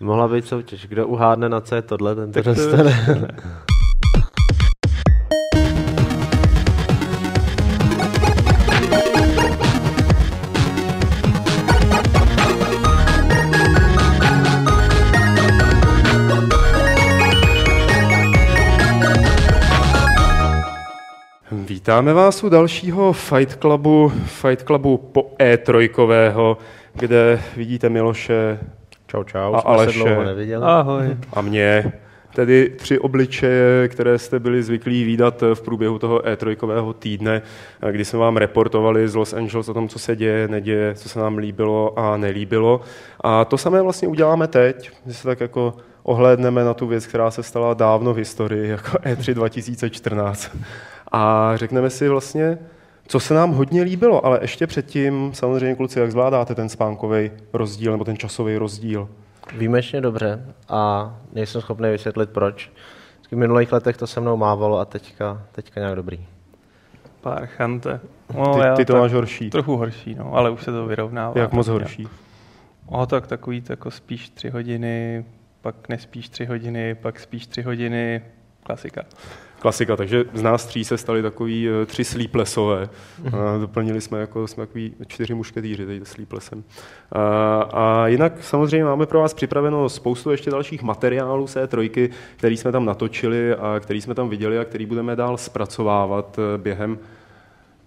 Mohla být soutěž. Kdo uhádne na co je tohle, ten to dostane. Vítáme vás u dalšího Fight Clubu, Fight Clubu po E3, kde vidíte Miloše Čau, čau. A jsme Aleše. se dlouho neviděli. Ahoj. a mě. Tedy tři obličeje, které jste byli zvyklí výdat v průběhu toho E3 týdne, kdy jsme vám reportovali z Los Angeles o tom, co se děje, neděje, co se nám líbilo a nelíbilo. A to samé vlastně uděláme teď, že se tak jako ohlédneme na tu věc, která se stala dávno v historii, jako E3 2014. A řekneme si vlastně, co se nám hodně líbilo, ale ještě předtím, samozřejmě kluci, jak zvládáte ten spánkový rozdíl nebo ten časový rozdíl? Výjimečně dobře a nejsem schopný vysvětlit proč. V minulých letech to se mnou mávalo a teďka, teďka nějak dobrý. Parchante. No, Ty, ty to tak máš horší. Trochu horší, no, ale už se to vyrovnává. Jak moc horší? O, tak takový to jako spíš tři hodiny, pak nespíš tři hodiny, pak spíš tři hodiny, klasika. Klasika, takže z nás tří se stali takový eh, tři sleeplessové. A doplnili jsme jako jsme takový čtyři mušketýři teď sleeplessem. A, a jinak samozřejmě máme pro vás připraveno spoustu ještě dalších materiálů z E3, který jsme tam natočili a který jsme tam viděli a který budeme dál zpracovávat eh, během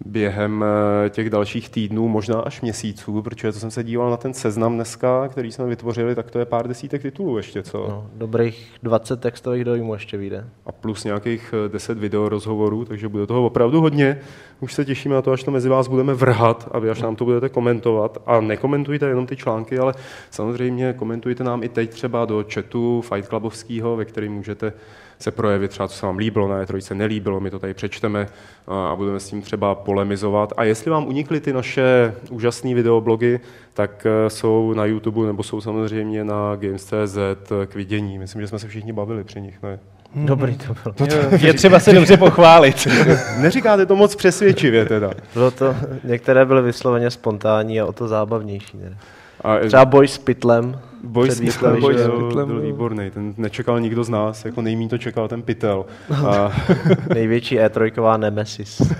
během eh, těch dalších týdnů, možná až měsíců, protože to jsem se díval na ten seznam dneska, který jsme vytvořili, tak to je pár desítek titulů ještě, co? No, dobrých 20 textových dojmů ještě vyjde. a plus nějakých eh, 10 video rozhovorů, takže bude toho opravdu hodně. Už se těšíme na to, až to mezi vás budeme vrhat a vy až nám to budete komentovat. A nekomentujte jenom ty články, ale samozřejmě komentujte nám i teď třeba do chatu Fight Clubovského, ve kterém můžete se projevit třeba, co se vám líbilo, na E3 nelíbilo, my to tady přečteme a budeme s tím třeba polemizovat. A jestli vám unikly ty naše úžasné videoblogy, tak eh, jsou na YouTube nebo jsou samozřejmě na Games.cz k vidění. Myslím, že jsme se všichni bavili při nich, ne? Dobrý to bylo. Je třeba se dobře pochválit. Neříkáte to moc přesvědčivě teda. bylo to, některé byly vysloveně spontánní a o to zábavnější. Ne? A Třeba boj s pytlem. boj s Pytlem jo. byl, Pytlem byl byl. výborný, ten nečekal nikdo z nás, jako nejmí to čekal ten Pytel. A, Největší E3 nemesis.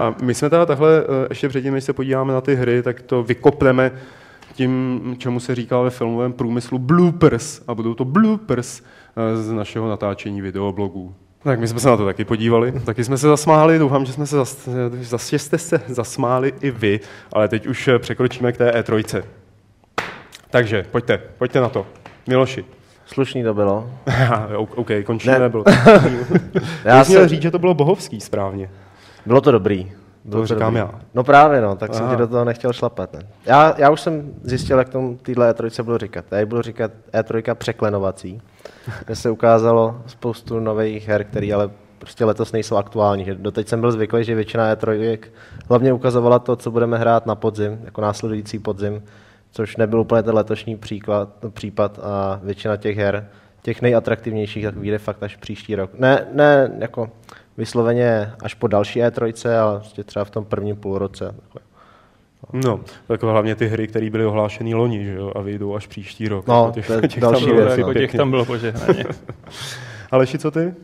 a my jsme teda takhle, eh, ještě předtím, než se podíváme na ty hry, tak to vykopneme tím, čemu se říká ve filmovém průmyslu bloopers. A budou to bloopers eh, z našeho natáčení videoblogů. Tak my jsme se na to taky podívali, taky jsme se zasmáli, doufám, že, jsme se zas, zas, že jste se zasmáli i vy, ale teď už překročíme k té E3. Takže, pojďte, pojďte na to. Miloši. Slušný to bylo. OK, končíme. Ne. Bylo to, Já měl jsem, říct, že to bylo bohovský správně. bylo to dobrý. To říkám dobrý. já. No právě, no, tak jsem Aha. ti do toho nechtěl šlapat. Ne? Já, já už jsem zjistil, jak tomu týhle E3 budu říkat. Já budu říkat E3 překlenovací. Kde se ukázalo spoustu nových her, které ale prostě letos nejsou aktuální. Že doteď jsem byl zvyklý, že většina E3 hlavně ukazovala to, co budeme hrát na podzim, jako následující podzim, což nebyl úplně ten letošní příklad, případ a většina těch her, těch nejatraktivnějších, tak vyjde fakt až příští rok. Ne, ne jako vysloveně až po další E3, ale prostě třeba v tom prvním půlroce. Takhle. No, tak hlavně ty hry, které byly ohlášené loni, že jo, a vyjdou až příští rok. No, Těch- to je těch tam další bylo věc, no. Jako těch tam bylo požehnaně. Aleši, co ty?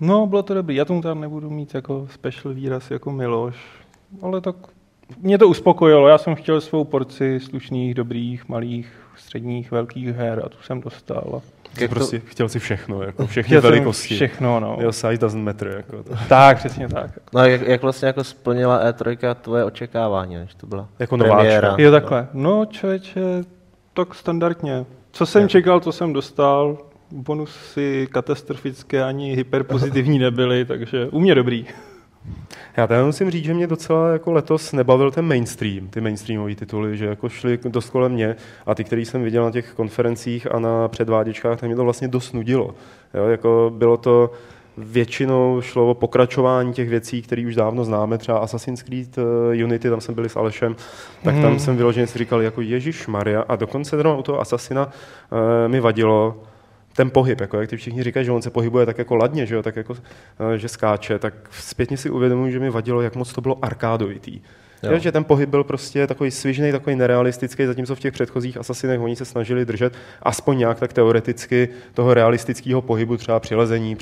No, bylo to dobrý. Já tomu tam nebudu mít jako special výraz jako Miloš, ale tak mě to uspokojilo. Já jsem chtěl svou porci slušných, dobrých, malých, středních, velkých her a tu jsem dostal. Ty prostě chtěl si všechno, jako všechny Chtěl velikosti. všechno, no. Your size doesn't matter. Jako to. Tak, přesně tak. No a jak, jak vlastně jako splnila E3 tvoje očekávání, než to byla Jako nováčka. premiéra? Jo, takhle. No, člověče, tak standardně. Co jsem čekal, to jsem dostal. Bonusy katastrofické ani hyperpozitivní nebyly, takže u mě dobrý. Já teda musím říct, že mě docela jako letos nebavil ten mainstream, ty mainstreamové tituly, že jako šli dost kolem mě a ty, který jsem viděl na těch konferencích a na předváděčkách, tak mě to vlastně dost nudilo. Jo, jako bylo to, většinou šlo o pokračování těch věcí, které už dávno známe, třeba Assassin's Creed eh, Unity, tam jsme byli s Alešem, tak tam Hmm. jsem vyloženě si říkal, jako Ježíš Maria a dokonce zrovna u toho Assassina eh, mi vadilo, ten pohyb, jako jak ty všichni říkají, že on se pohybuje tak jako ladně, že, jo, tak jako, eh, že skáče, tak zpětně si uvědomuji, že mi vadilo, jak moc to bylo arkádovitý. Jo. Jo, že ten pohyb byl prostě takový svižný, takový nerealistický, zatímco v těch předchozích asasinech oni se snažili držet aspoň nějak tak teoreticky toho realistického pohybu, třeba při lezení,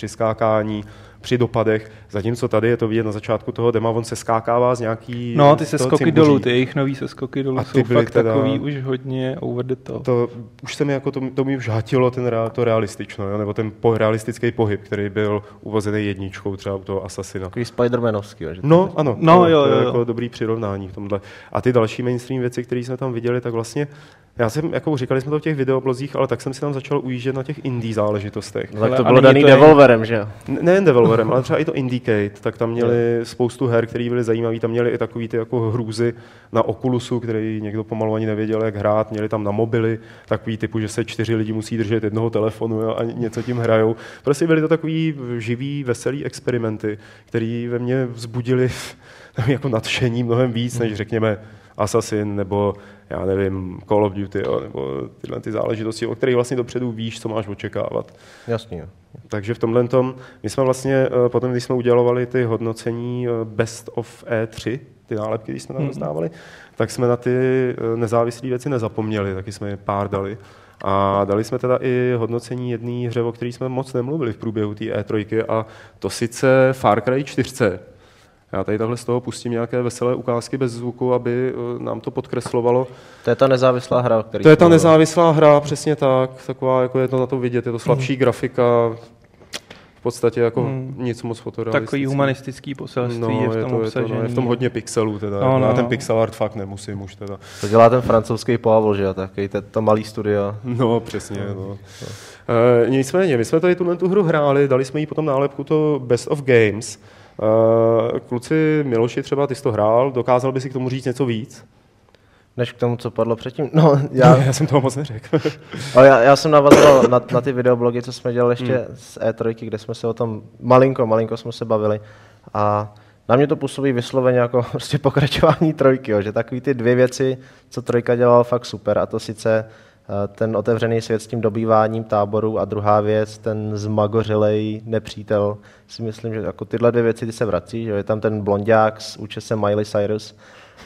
při dopadech, zatímco tady je to vidět na začátku toho dema, on se skákává z nějaký... No, ty se skoky dolů, ty jejich nový se skoky dolů a ty jsou fakt teda, takový už hodně over the top. To, už se mi jako to, to mi už hatilo ten, to realistično, jo? nebo ten po, realistický pohyb, který byl uvozený jedničkou třeba u toho Assassina. Takový Spider-Manovský, že? No, ano, no, to, jo, to je jo. jako dobrý přirovnání v tomhle. A ty další mainstream věci, které jsme tam viděli, tak vlastně já jsem, jako říkali jsme to v těch videoblozích, ale tak jsem si tam začal ujíždět na těch indie záležitostech. No, tak to bylo daný Devolverem, že jo? Nejen Devolverem, ale třeba i to Indicate, tak tam měli spoustu her, které byly zajímavé. Tam měli i takový ty jako hrůzy na Oculusu, který někdo pomalu ani nevěděl, jak hrát. Měli tam na mobily takový typu, že se čtyři lidi musí držet jednoho telefonu a něco tím hrajou. Prostě byly to takový živý, veselý experimenty, které ve mně vzbudili jako nadšení mnohem víc, než řekněme Assassin nebo já nevím, Call of Duty, jo, nebo tyhle ty záležitosti, o kterých vlastně dopředu víš, co máš očekávat. Jasně. Takže v tomhle tom, my jsme vlastně eh, potom, když jsme udělovali ty hodnocení eh, Best of E3, ty nálepky, když jsme tam dostávali, hmm. tak jsme na ty eh, nezávislé věci nezapomněli, taky jsme je pár dali. A dali jsme teda i hodnocení jedné hře, o které jsme moc nemluvili v průběhu té E3, a to sice Far Cry 4. Já tady takhle z toho pustím nějaké veselé ukázky bez zvuku, aby eh, nám to podkreslovalo. To je ta nezávislá hra, který To je ta nezávislá hra, přesně tak. Taková, jako je to na to vidět, je to slabší mm. grafika, v podstatě jako hmm. nic moc fotorealistický. Takový humanistický poselství no, je v tom je to, je to, no, je v tom hodně pixelů teda. No, no, Já ten pixel art fakt nemusím už teda. To dělá ten francouzský Pavel, že takový to, to malý studio. No, přesně, no. no. Uh, nicméně, my jsme tady tuhle tu hru hráli, dali jsme jí potom nálepku to Best of Games, kluci, Miloši třeba, ty jsi to hrál, dokázal by si k tomu říct něco víc? Než k tomu, co padlo předtím? No, já, já jsem toho moc neřekl. ale já, já jsem navazoval na, na ty videoblogy, co jsme dělali ještě hmm. z E3, kde jsme se o tom malinko, malinko jsme se bavili. A na mě to působí vysloveně jako prostě pokračování trojky, jo, že takový ty dvě věci, co trojka dělala fakt super, a to sice Eh, ten otevřený svět s tím dobýváním táboru a druhá věc, ten zmagořilej nepřítel, si myslím, že jako tyhle dvě věci ty se vrací, že je tam ten blondák s účesem Miley Cyrus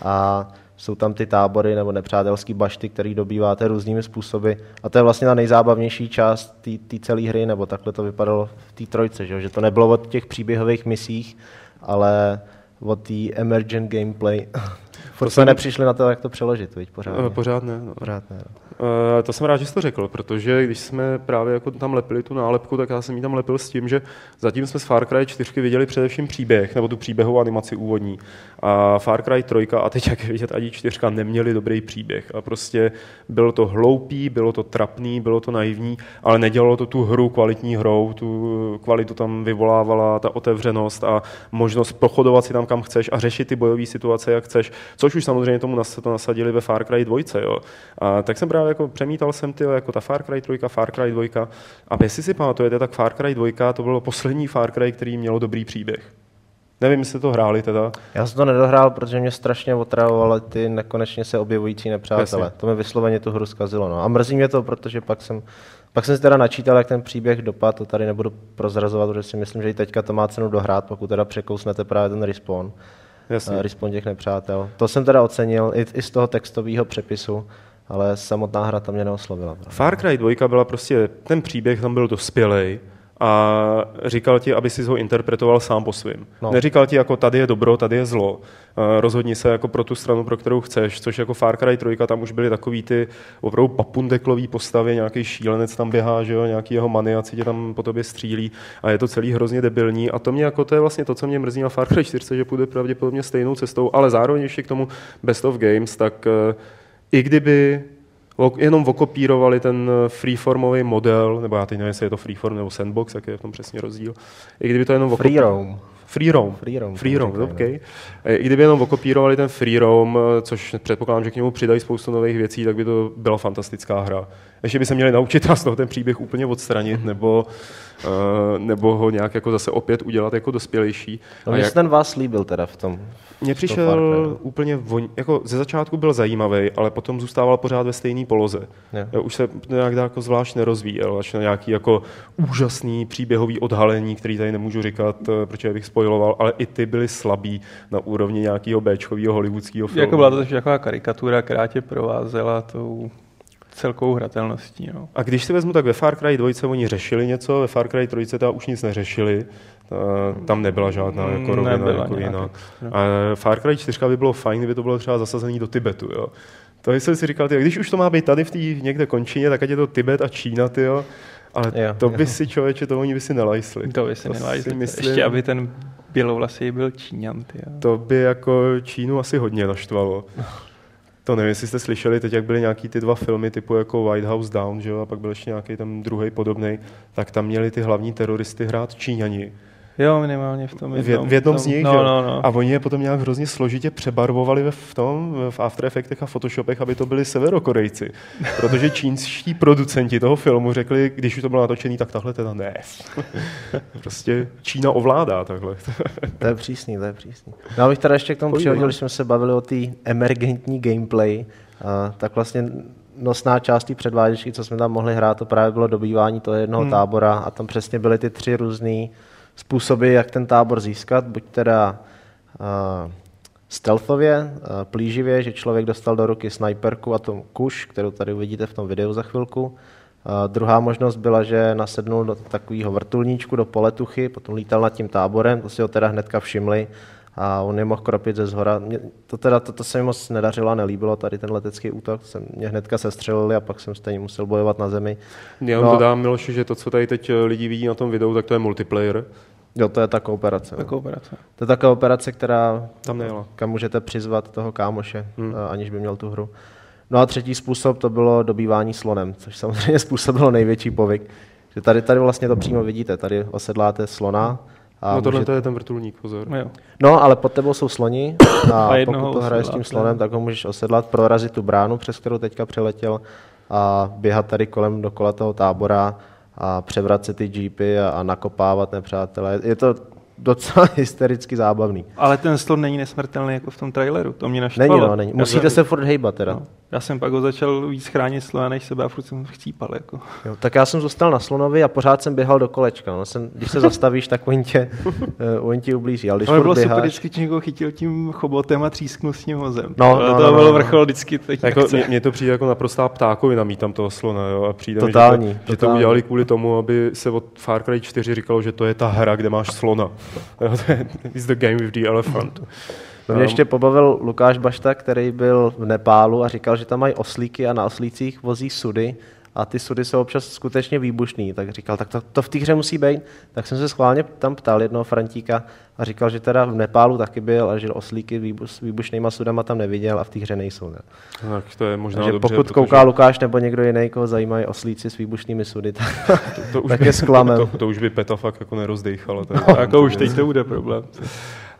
a jsou tam ty tábory nebo nepřátelský bašty, který dobýváte různými způsoby. A to je vlastně ta nejzábavnější část té celé hry, nebo takhle to vypadalo v té trojce, že, že to nebylo o těch příběhových misích, ale o té emergent gameplay. Furt jsme nepřišli na to, jak to přeložit, viď, pořád. Eh, pořád ne. No. Pořád ne. No. Uh, to jsem rád, že jsi to řekl, protože když jsme právě jako tam lepili tu nálepku, tak já jsem ji tam lepil s tím, že zatím jsme z Far Cry 4 viděli především příběh, nebo tu příběhovou animaci úvodní. A Far Cry 3 a teď jak je vidět ani 4 neměli dobrý příběh. A prostě bylo to hloupý, bylo to trapný, bylo to naivní, ale nedělalo to tu hru kvalitní hrou, tu kvalitu tam vyvolávala ta otevřenost a možnost prochodovat si tam kam chceš a řešit ty bojové situace, jak chceš, což už samozřejmě tomu to nasadili ve Far Cry 2. Jo. A tak jsem právě jako přemítal jsem ty, jako ta Far Cry 3, Far Cry 2. A jestli si pamatujete, tak Far Cry 2 to bylo poslední Far Cry, který mělo dobrý příběh. Nevím, jestli to hráli teda. Já jsem to nedohrál, protože mě strašně otravovaly ty nekonečně se objevující nepřátelé. Jasně. To mi vysloveně tu hru zkazilo. No. A mrzí mě to, protože pak jsem, pak jsem si teda načítal, jak ten příběh dopad, to tady nebudu prozrazovat, protože si myslím, že i teďka to má cenu dohrát, pokud teda překousnete právě ten respawn. Jasně. Respawn těch nepřátel. To jsem teda ocenil i, i z toho textového přepisu ale samotná hra tam mě neoslovila. Far Cry 2 byla prostě, ten příběh tam byl dospělej a říkal ti, aby si ho interpretoval sám po svým. No. Neříkal ti, jako tady je dobro, tady je zlo. Rozhodni se jako pro tu stranu, pro kterou chceš, což jako Far Cry 3, tam už byly takový ty opravdu papundeklový postavy, nějaký šílenec tam běhá, že jo, nějaký jeho maniaci tě tam po tobě střílí a je to celý hrozně debilní a to mě jako to je vlastně to, co mě mrzí na Far Cry 4, že půjde pravděpodobně stejnou cestou, ale zároveň ještě k tomu Best of Games, tak uh, i kdyby jenom okopírovali ten eh, freeformový model, nebo já teď nevím, jestli je to freeform nebo sandbox, jak je v tom přesně rozdíl. I kdyby to jenom Free roam. Free roam. Free roam, free roam okay. I kdyby jenom okopírovali ten free roam, eh, což předpokládám, že k němu přidají spoustu nových věcí, tak by to byla fantastická hra. ještě by se měli naučit a z toho ten příběh úplně odstranit, nebo, uh, nebo ho nějak jako zase opět udělat jako dospělejší. No, jak... ten vás líbil teda v tom. Mně přišel úplně voň, jako ze začátku byl zajímavý, ale potom zůstával pořád ve stejné poloze. Yeah. Už se nějak jako zvlášť nerozvíjel, až na nějaký jako úžasný příběhový odhalení, který tady nemůžu říkat, eh, protože bych spojiloval, ale i ty byly slabý na úrovni nějakého Bčkového hollywoodského filmu. Jako byla to taková karikatura, která tě provázela tou celkovou hratelností. No. A když si vezmu, tak ve Far Cry 2 oni řešili něco, ve Far Cry 3 teda už nic neřešili, tam nebyla žádná jako rovina nebyla jako jiná. A Far Cry 4 by bylo fajn, kdyby to bylo třeba zasazený do Tibetu. Jo. To jsem si říkal, tyjo, když už to má být tady v té někde končině, tak ať je to Tibet a Čína, tyjo. ale jo, to by jo. si člověče, to oni by si nelajsli. To by si nelajsli. Myslím, Ještě, aby ten bělovlasý byl Číňan. Tyjo. To by jako Čínu asi hodně naštvalo. To nevím, jestli jste slyšeli, teď jak byly nějaký ty dva filmy typu jako White House Down, že jo, a pak byl ještě nějaký tam druhý podobný, tak tam měli ty hlavní teroristy hrát Číňani. Jo, minimálně v tom jednom. V, v jednom z nich, no, no, no. A oni je potom nějak hrozně složitě přebarvovali v tom, v After Effectech a Photoshopech, aby to byli severokorejci. Protože čínští producenti toho filmu řekli, když už to bylo natočený, tak tahle teda ne. prostě Čína ovládá takhle. to je přísný, to je přísný. No abych teda ještě k tomu přihodil, když jsme se bavili o té emergentní gameplay, uh, tak vlastně nosná část té předváděčky, co jsme tam mohli hrát, to právě bylo dobývání toho jednoho hmm. tábora a tam přesně byly ty tři různé způsoby, jak ten tábor získat, buď teda uh, stealthově, uh, plíživě, že člověk dostal do ruky sniperku a tom kuš, kterou tady uvidíte v tom videu za chvilku. Uh, druhá možnost byla, že nasednul do takového vrtulníčku, do poletuchy, potom lítal nad tím táborem, to si ho teda hnedka všimli a on je mohl kropit ze zhora. Mě, to teda, to, to se mi moc nedařilo a nelíbilo, tady ten letecký útok, jsem, mě hnedka sestřelili a pak jsem stejně musel bojovat na zemi. Já no, dodám, Miloši, že to, co tady teď eh, lidi vidí na tom videu, tak to je multiplayer. Jo, to je ta kooperace. Ta kooperace. To je ta kooperace, která, Tam nejela. kam můžete přizvat toho kámoše, hmm. Eh, aniž by měl tu hru. No a třetí způsob to bylo dobývání slonem, což samozřejmě způsobilo největší povyk. Že tady, tady vlastně to přímo vidíte, tady osedláte slona, a no tohle může... je ten vrtulník, pozor. No, no ale pod tebou jsou sloni a, a pokud to hraješ s tím slonem, ne? tak ho můžeš osedlat, prorazit tu bránu, přes kterou teďka přiletěl a běhat tady kolem dokola toho tábora a převracet ty jeepy a, a nakopávat nepřátelé. Je to docela hystericky zábavný. Ale ten slon není nesmrtelný jako v tom traileru, to mě naštvalo. Není, no, není. Musíte se furt hejbat teda. No. Já jsem pak ho začal víc chránit slona než sebe a furt jsem chcípal. Jako. Jo, tak já jsem zůstal na slonovi a pořád jsem běhal do kolečka. No, jsem, když se zastavíš, tak oni tě, uh, oni tě ublíží. Ale když Ale bylo běháš... super, vždycky někoho chytil tím chobotem a třísknul s tím hozem. No, no, to no, bylo no, vrchol vždycky. Teď jako, mně, to přijde jako naprostá ptákovina mít tam toho slona. Jo, a přijde totální, mi, že, to, že to udělali kvůli tomu, aby se od Far Cry 4 říkalo, že to je ta hra, kde máš slona. It's the game with the elephant. To mě ještě pobavil Lukáš Bašta, který byl v Nepálu a říkal, že tam mají oslíky a na oslících vozí sudy a ty sudy jsou občas skutečně výbušný. Tak říkal, tak to, to v té hře musí být. Tak jsem se schválně tam ptal jednoho Frantíka a říkal, že teda v Nepálu taky byl a že oslíky výbuš, s výbušnýma sudama tam neviděl a v té hře nejsou. Ne? Tak to je možná Takže dobře, pokud protože... kouká Lukáš nebo někdo jiný, koho zajímají oslíci s výbušnými sudy, tak, to, to už tak by, je zklamem. To, to, už by Peta fakt jako nerozdejchal. No, jako už teď to bude problém.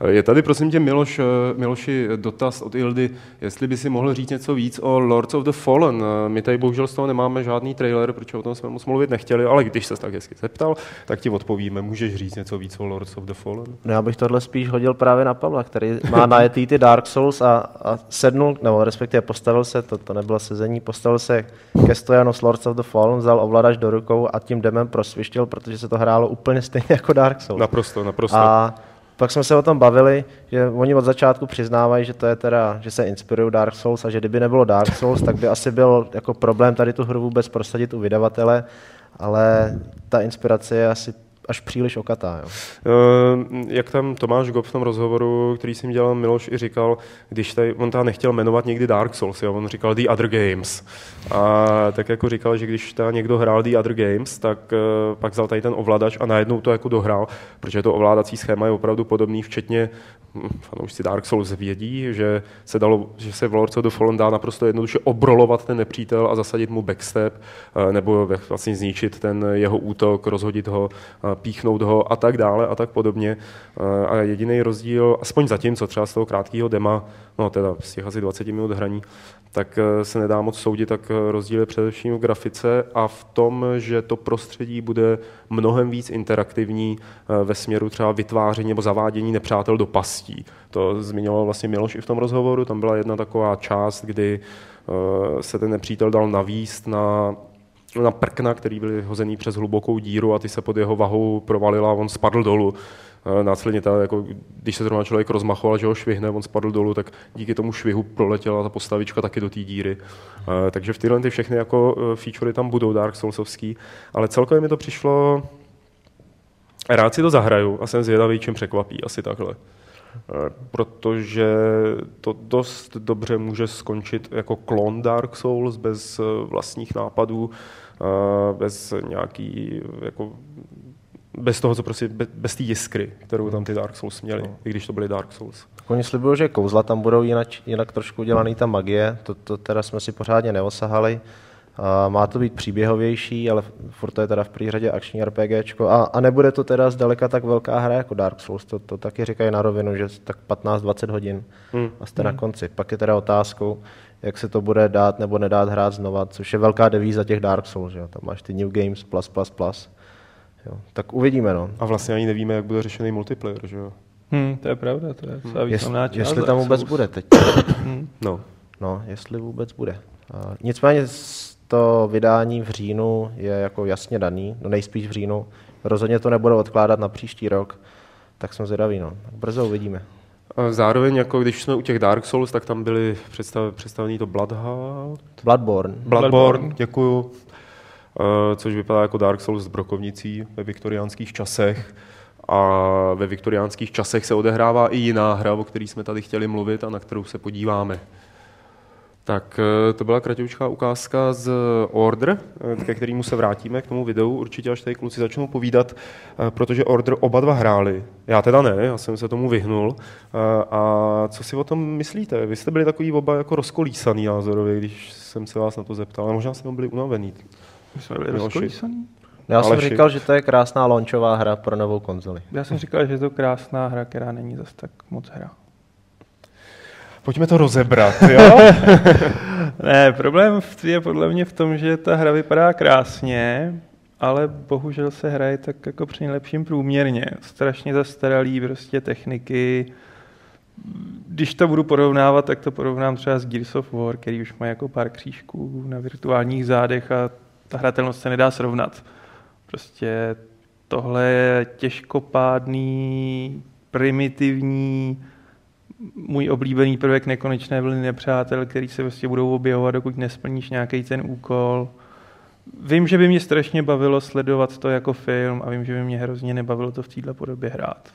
Je tady, prosím tě, Miloš, eh, Miloši, dotaz od Ildy, jestli by si mohl říct něco víc o Lords of the Fallen. Eh, my tady bohužel z toho nemáme žádný trailer, protože o tom jsme moc mluvit nechtěli, ale když se tak hezky zeptal, tak ti odpovíme. Můžeš říct něco víc o Lords of the Fallen? No, já bych tohle spíš hodil právě na Pavla, který má najetý ty Dark Souls a, a sednul, nebo respektive postavil se, to, to nebylo sezení, postavil se ke stojanu s Lords of the Fallen, vzal ovladač do rukou a tím demem prosvištěl, protože se to hrálo úplně stejně jako Dark Souls. Naprosto, naprosto. A pak jsme se o tom bavili, že oni od začátku přiznávají, že to je teda, že se inspirují Dark Souls a že kdyby nebylo Dark Souls, tak by asi byl jako problém tady tu hru vůbec prosadit u vydavatele, ale ta inspirace je asi až příliš okatá. Jo. Uh, jak tam Tomáš Gop v tom rozhovoru, který jsem dělal, Miloš i říkal, když tady, on tam nechtěl jmenovat někdy Dark Souls, jo, on říkal The Other Games. A tak jako říkal, že když ta někdo hrál The Other Games, tak uh, pak vzal tady ten ovladač a najednou to jako dohrál, protože to ovládací schéma je opravdu podobný, včetně hm, fanoušci Dark Souls vědí, že se, dalo, že se v Lords of the Fallen dá naprosto jednoduše obrolovat ten nepřítel a zasadit mu backstep, uh, nebo vlastně zničit ten jeho útok, rozhodit ho píchnout ho a tak dále a tak podobně. Eh, a jediný rozdíl, aspoň zatím, co třeba z toho krátkého dema, no teda z těch asi 20 minut hraní, tak eh, se nedá moc soudit, tak rozdíl je především v grafice a v tom, že to prostředí bude mnohem víc interaktivní ve směru třeba vytváření nebo zavádění nepřátel do pastí. To zmiňoval vlastně Miloš i v tom rozhovoru, tam byla jedna taková část, kdy se ten nepřítel dal navíst na na prkna, který byly hozený přes hlubokou díru a ty se pod jeho vahou provalila a on spadl dolů. Eh, následně, ta, jako, když se zrovna člověk rozmachoval, že ho švihne, on spadl dolů, tak díky tomu švihu proletěla ta postavička taky do té díry. Eh, takže v tyhle ty všechny jako eh, featurey tam budou Dark Soulsovský, ale celkově mi to přišlo, rád si to zahraju a jsem zvědavý, čím překvapí, asi takhle. Protože to dost dobře může skončit jako klon Dark Souls bez vlastních nápadů, bez nějaký jako bez toho, co prostě, bez, bez té jiskry, kterou tam ty Dark Souls měli, no. i když to byly Dark Souls. Oni slibují, že kouzla tam budou jinak, jinak trošku udělaný ta magie, to, to teda jsme si pořádně neosahali. A má to být příběhovější, ale furt to je teda v první řadě akční RPGčko. A, a nebude to teda zdaleka tak velká hra jako Dark Souls, to, to taky říkají na rovinu, že tak 15-20 hodin hmm. a jste hmm. na konci. Pak je teda otázkou, jak se to bude dát nebo nedát hrát znova, což je velká devíza těch Dark Souls, že jo? tam máš ty New Games plus plus plus. Jo. Tak uvidíme, no. A vlastně ani nevíme, jak bude řešený multiplayer, že jo? Hmm, to je pravda, to je hmm. významná část. Jestli tam vůbec bude teď. hmm. No. No, jestli vůbec bude. Uh, nicméně to vydání v říjnu je jako jasně daný, no nejspíš v říjnu. Rozhodně to nebudu odkládat na příští rok, tak jsem zvědavý, no. Brzo uvidíme. Zároveň, jako když jsme u těch Dark Souls, tak tam byly představ, představený to Bloodhound. Bloodborne. Bloodborne, Bloodborne. děkuju. Eh, což vypadá jako Dark Souls s brokovnicí ve viktoriánských časech. A ve viktoriánských časech se odehrává i jiná hra, o které jsme tady chtěli mluvit a na kterou se podíváme. Tak eh, to byla kratoučká ukázka z Order, eh, ke kterému se vrátíme, k tomu videu, určitě až tady kluci začnou povídat, protože Order oba dva hráli. Já teda ne, já jsem se tomu vyhnul. A co si o tom myslíte? Vy jste byli takový oba jako rozkolísaný názorově, když jsem se vás na to zeptal, ale možná jsme byli unavený. My jsme byli rozkolísaný? Já jsem Aleši. říkal, že to je krásná launchová hra pro novou konzoli. Já jsem říkal, že je to krásná hra, která není zas tak moc hra. Pojďme to rozebrat, jo? ne, problém je podle mě v tom, že ta hra vypadá krásně, ale bohužel se hraje tak jako při nejlepším průměrně. Strašně zastaralý prostě techniky. Když to budu porovnávat, tak to porovnám třeba s Gears of War, který už má jako pár křížků na virtuálních zádech a ta hratelnost se nedá srovnat. Prostě tohle je těžkopádný, primitivní, můj oblíbený prvek nekonečné vlny nepřátel, který se vlastně budou objevovat, dokud nesplníš nějaký ten úkol. Vím, že by mě strašně bavilo sledovat to jako film a vím, že by mě hrozně nebavilo to v této podobě hrát.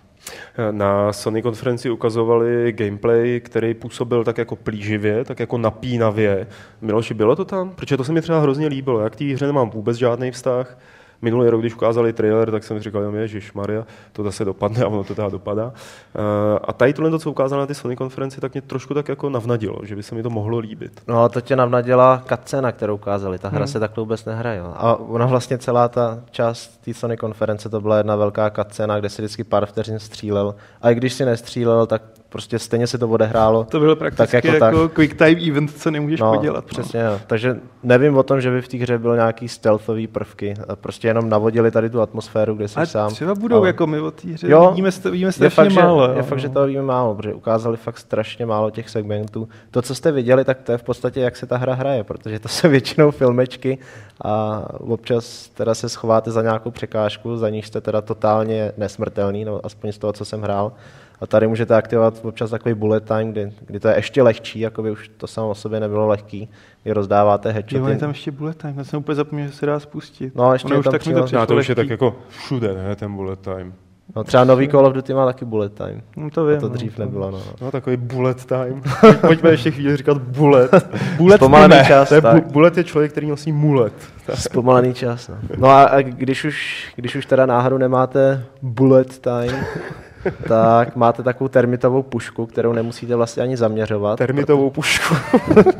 Na Sony konferenci ukazovali gameplay, který působil tak jako plíživě, tak jako napínavě. Miloši, bylo to tam? Protože to se mi třeba hrozně líbilo. Jak té hře nemám vůbec žádný vztah, minulý rok, když ukázali trailer, tak jsem si říkal, Ježíš Maria, to zase dopadne a ono to teda dopadá. Eh, a tady tohle, co ukázal na ty Sony konferenci, tak mě trošku tak jako navnadilo, že by se mi to mohlo líbit. No ale to tě navnadila cutscéna, kterou ukázali. Ta hra hmm. se takhle vůbec nehraje. A ona vlastně celá ta část té Sony konference, to byla jedna velká cutscéna, kde si vždycky pár vteřin střílel. A i když si nestřílel, tak prostě stejně se to odehrálo. To bylo prakticky tak jako, jako tak. quick time event, co nemůžeš no, podělat. No. Přesně, no. takže nevím o tom, že by v té hře byl nějaký stealthový prvky. Prostě jenom navodili tady tu atmosféru, kde jsi A sám. třeba budou, ale... jako my o té hře jo, vidíme, vidíme strašně je fakt, málo. Že, je fakt, že toho víme málo, protože ukázali fakt strašně málo těch segmentů. To, co jste viděli, tak to je v podstatě, jak se ta hra hraje, protože to jsou většinou filmečky a občas teda se schováte za nějakou překážku, za níž jste teda totálně nesmrtelný, no aspoň z toho, co jsem hrál. A tady můžete aktivovat občas takový bullet time, kdy, kdy to je ještě lehčí, jako by už to samo o sobě nebylo lehký, kdy rozdáváte headshoty. Jo, je tam ještě bullet time, já jsem úplně zapomněl, že se dá spustit. No, ještě už tak mi to no, to už je tak jako všude, ne, ten bullet time. No třeba nový Call of Duty má taky bullet time. No to vím. A to no, dřív no, nebylo, no. No takový bullet time. Pojďme ještě chvíli říkat bullet. bullet Zpomalený čas, to je, tak. Bullet je člověk, který nosí mulet. Zpomalený čas, no. No a, a když, už, když už teda náhodou nemáte bullet time, tak máte takovou termitovou pušku, kterou nemusíte vlastně ani zaměřovat. Termitovou proto... pušku.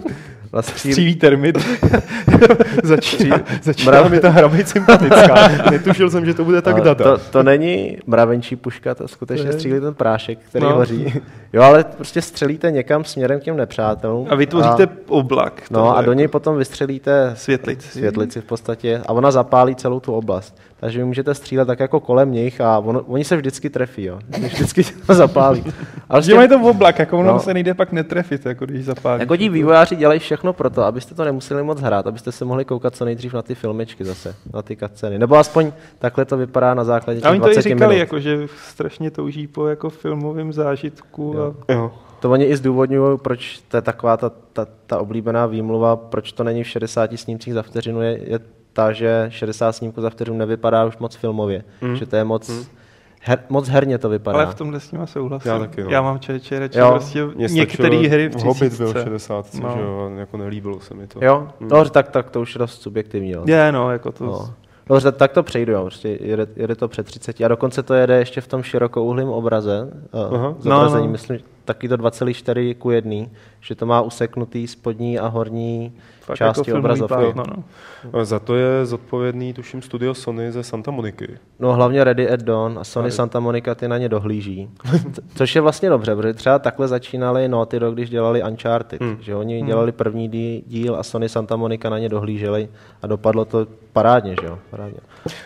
Vlastně Střílí termit. začíná, začíná mi ta hra být sympatická. Netušil jsem, že to bude tak data. To, to není mravenčí puška, to skutečně střílí ten prášek, který no. hoří. Jo, ale prostě střelíte někam směrem k těm nepřátelům. A vytvoříte oblak. No a do jako něj potom vystřelíte Světlici. světlici v podstatě a ona zapálí celou tu oblast. Takže vy můžete střílet tak jako kolem nich a on, oni se vždycky trefí, jo. Vždycky to zapálí. Ale Že mají to v oblak, jako ono No. se nejde pak netrefit, jako když zapálí. jako ti vývojáři dělají všechno pro to, abyste to nemuseli moc hrát, abyste se mohli koukat co nejdřív na ty filmečky zase, na ty cutscény. Nebo aspoň takhle to vypadá na základě těch A oni to i 20 říkali, minut. jako, že strašně touží po jako filmovém zážitku. Jo. A... Jo. To oni i zdůvodňují, proč to je taková ta, ta, ta oblíbená výmluva, proč to není v 60 snímcích za vteřinu, je, je ta, že 60 snímků za vteřinu nevypadá už moc filmově. Mm. Že to je moc, her, moc herně to vypadá. Ale v tomhle s nima souhlasím. Já taky, no. Já mám člověče radši Jo. prostě některé hry v Hobbit byl v 30. 60, No. že jo, jako nelíbilo se mi to. Jo, Mm. no, tak, tak to už je dost subjektivní. Jo. Je, no, jako to... No. Dobře, tak to přejdu, jo. Prostě jede, jede, to před 30 a dokonce to jede ještě v tom širokouhlým obraze. Aha. Zobrazení, No, no, no. myslím, taky to 2,4 ku 1, že to má useknutý spodní a horní Fakt části jako obrazovky. plátno, no. A Za to je zodpovědný, tuším, studio Sony ze Santa Moniky. No hlavně Ready at Dawn a Sony Ale- Santa Monica ty na ně dohlíží. Což je vlastně dobře, protože třeba takhle začínali Naughty Dog, když dělali Uncharted. Hmm. Hmm. Že oni dělali první dí- díl a Sony Santa Monica na ně dohlíželi a dopadlo to parádně, že jo? Parádně.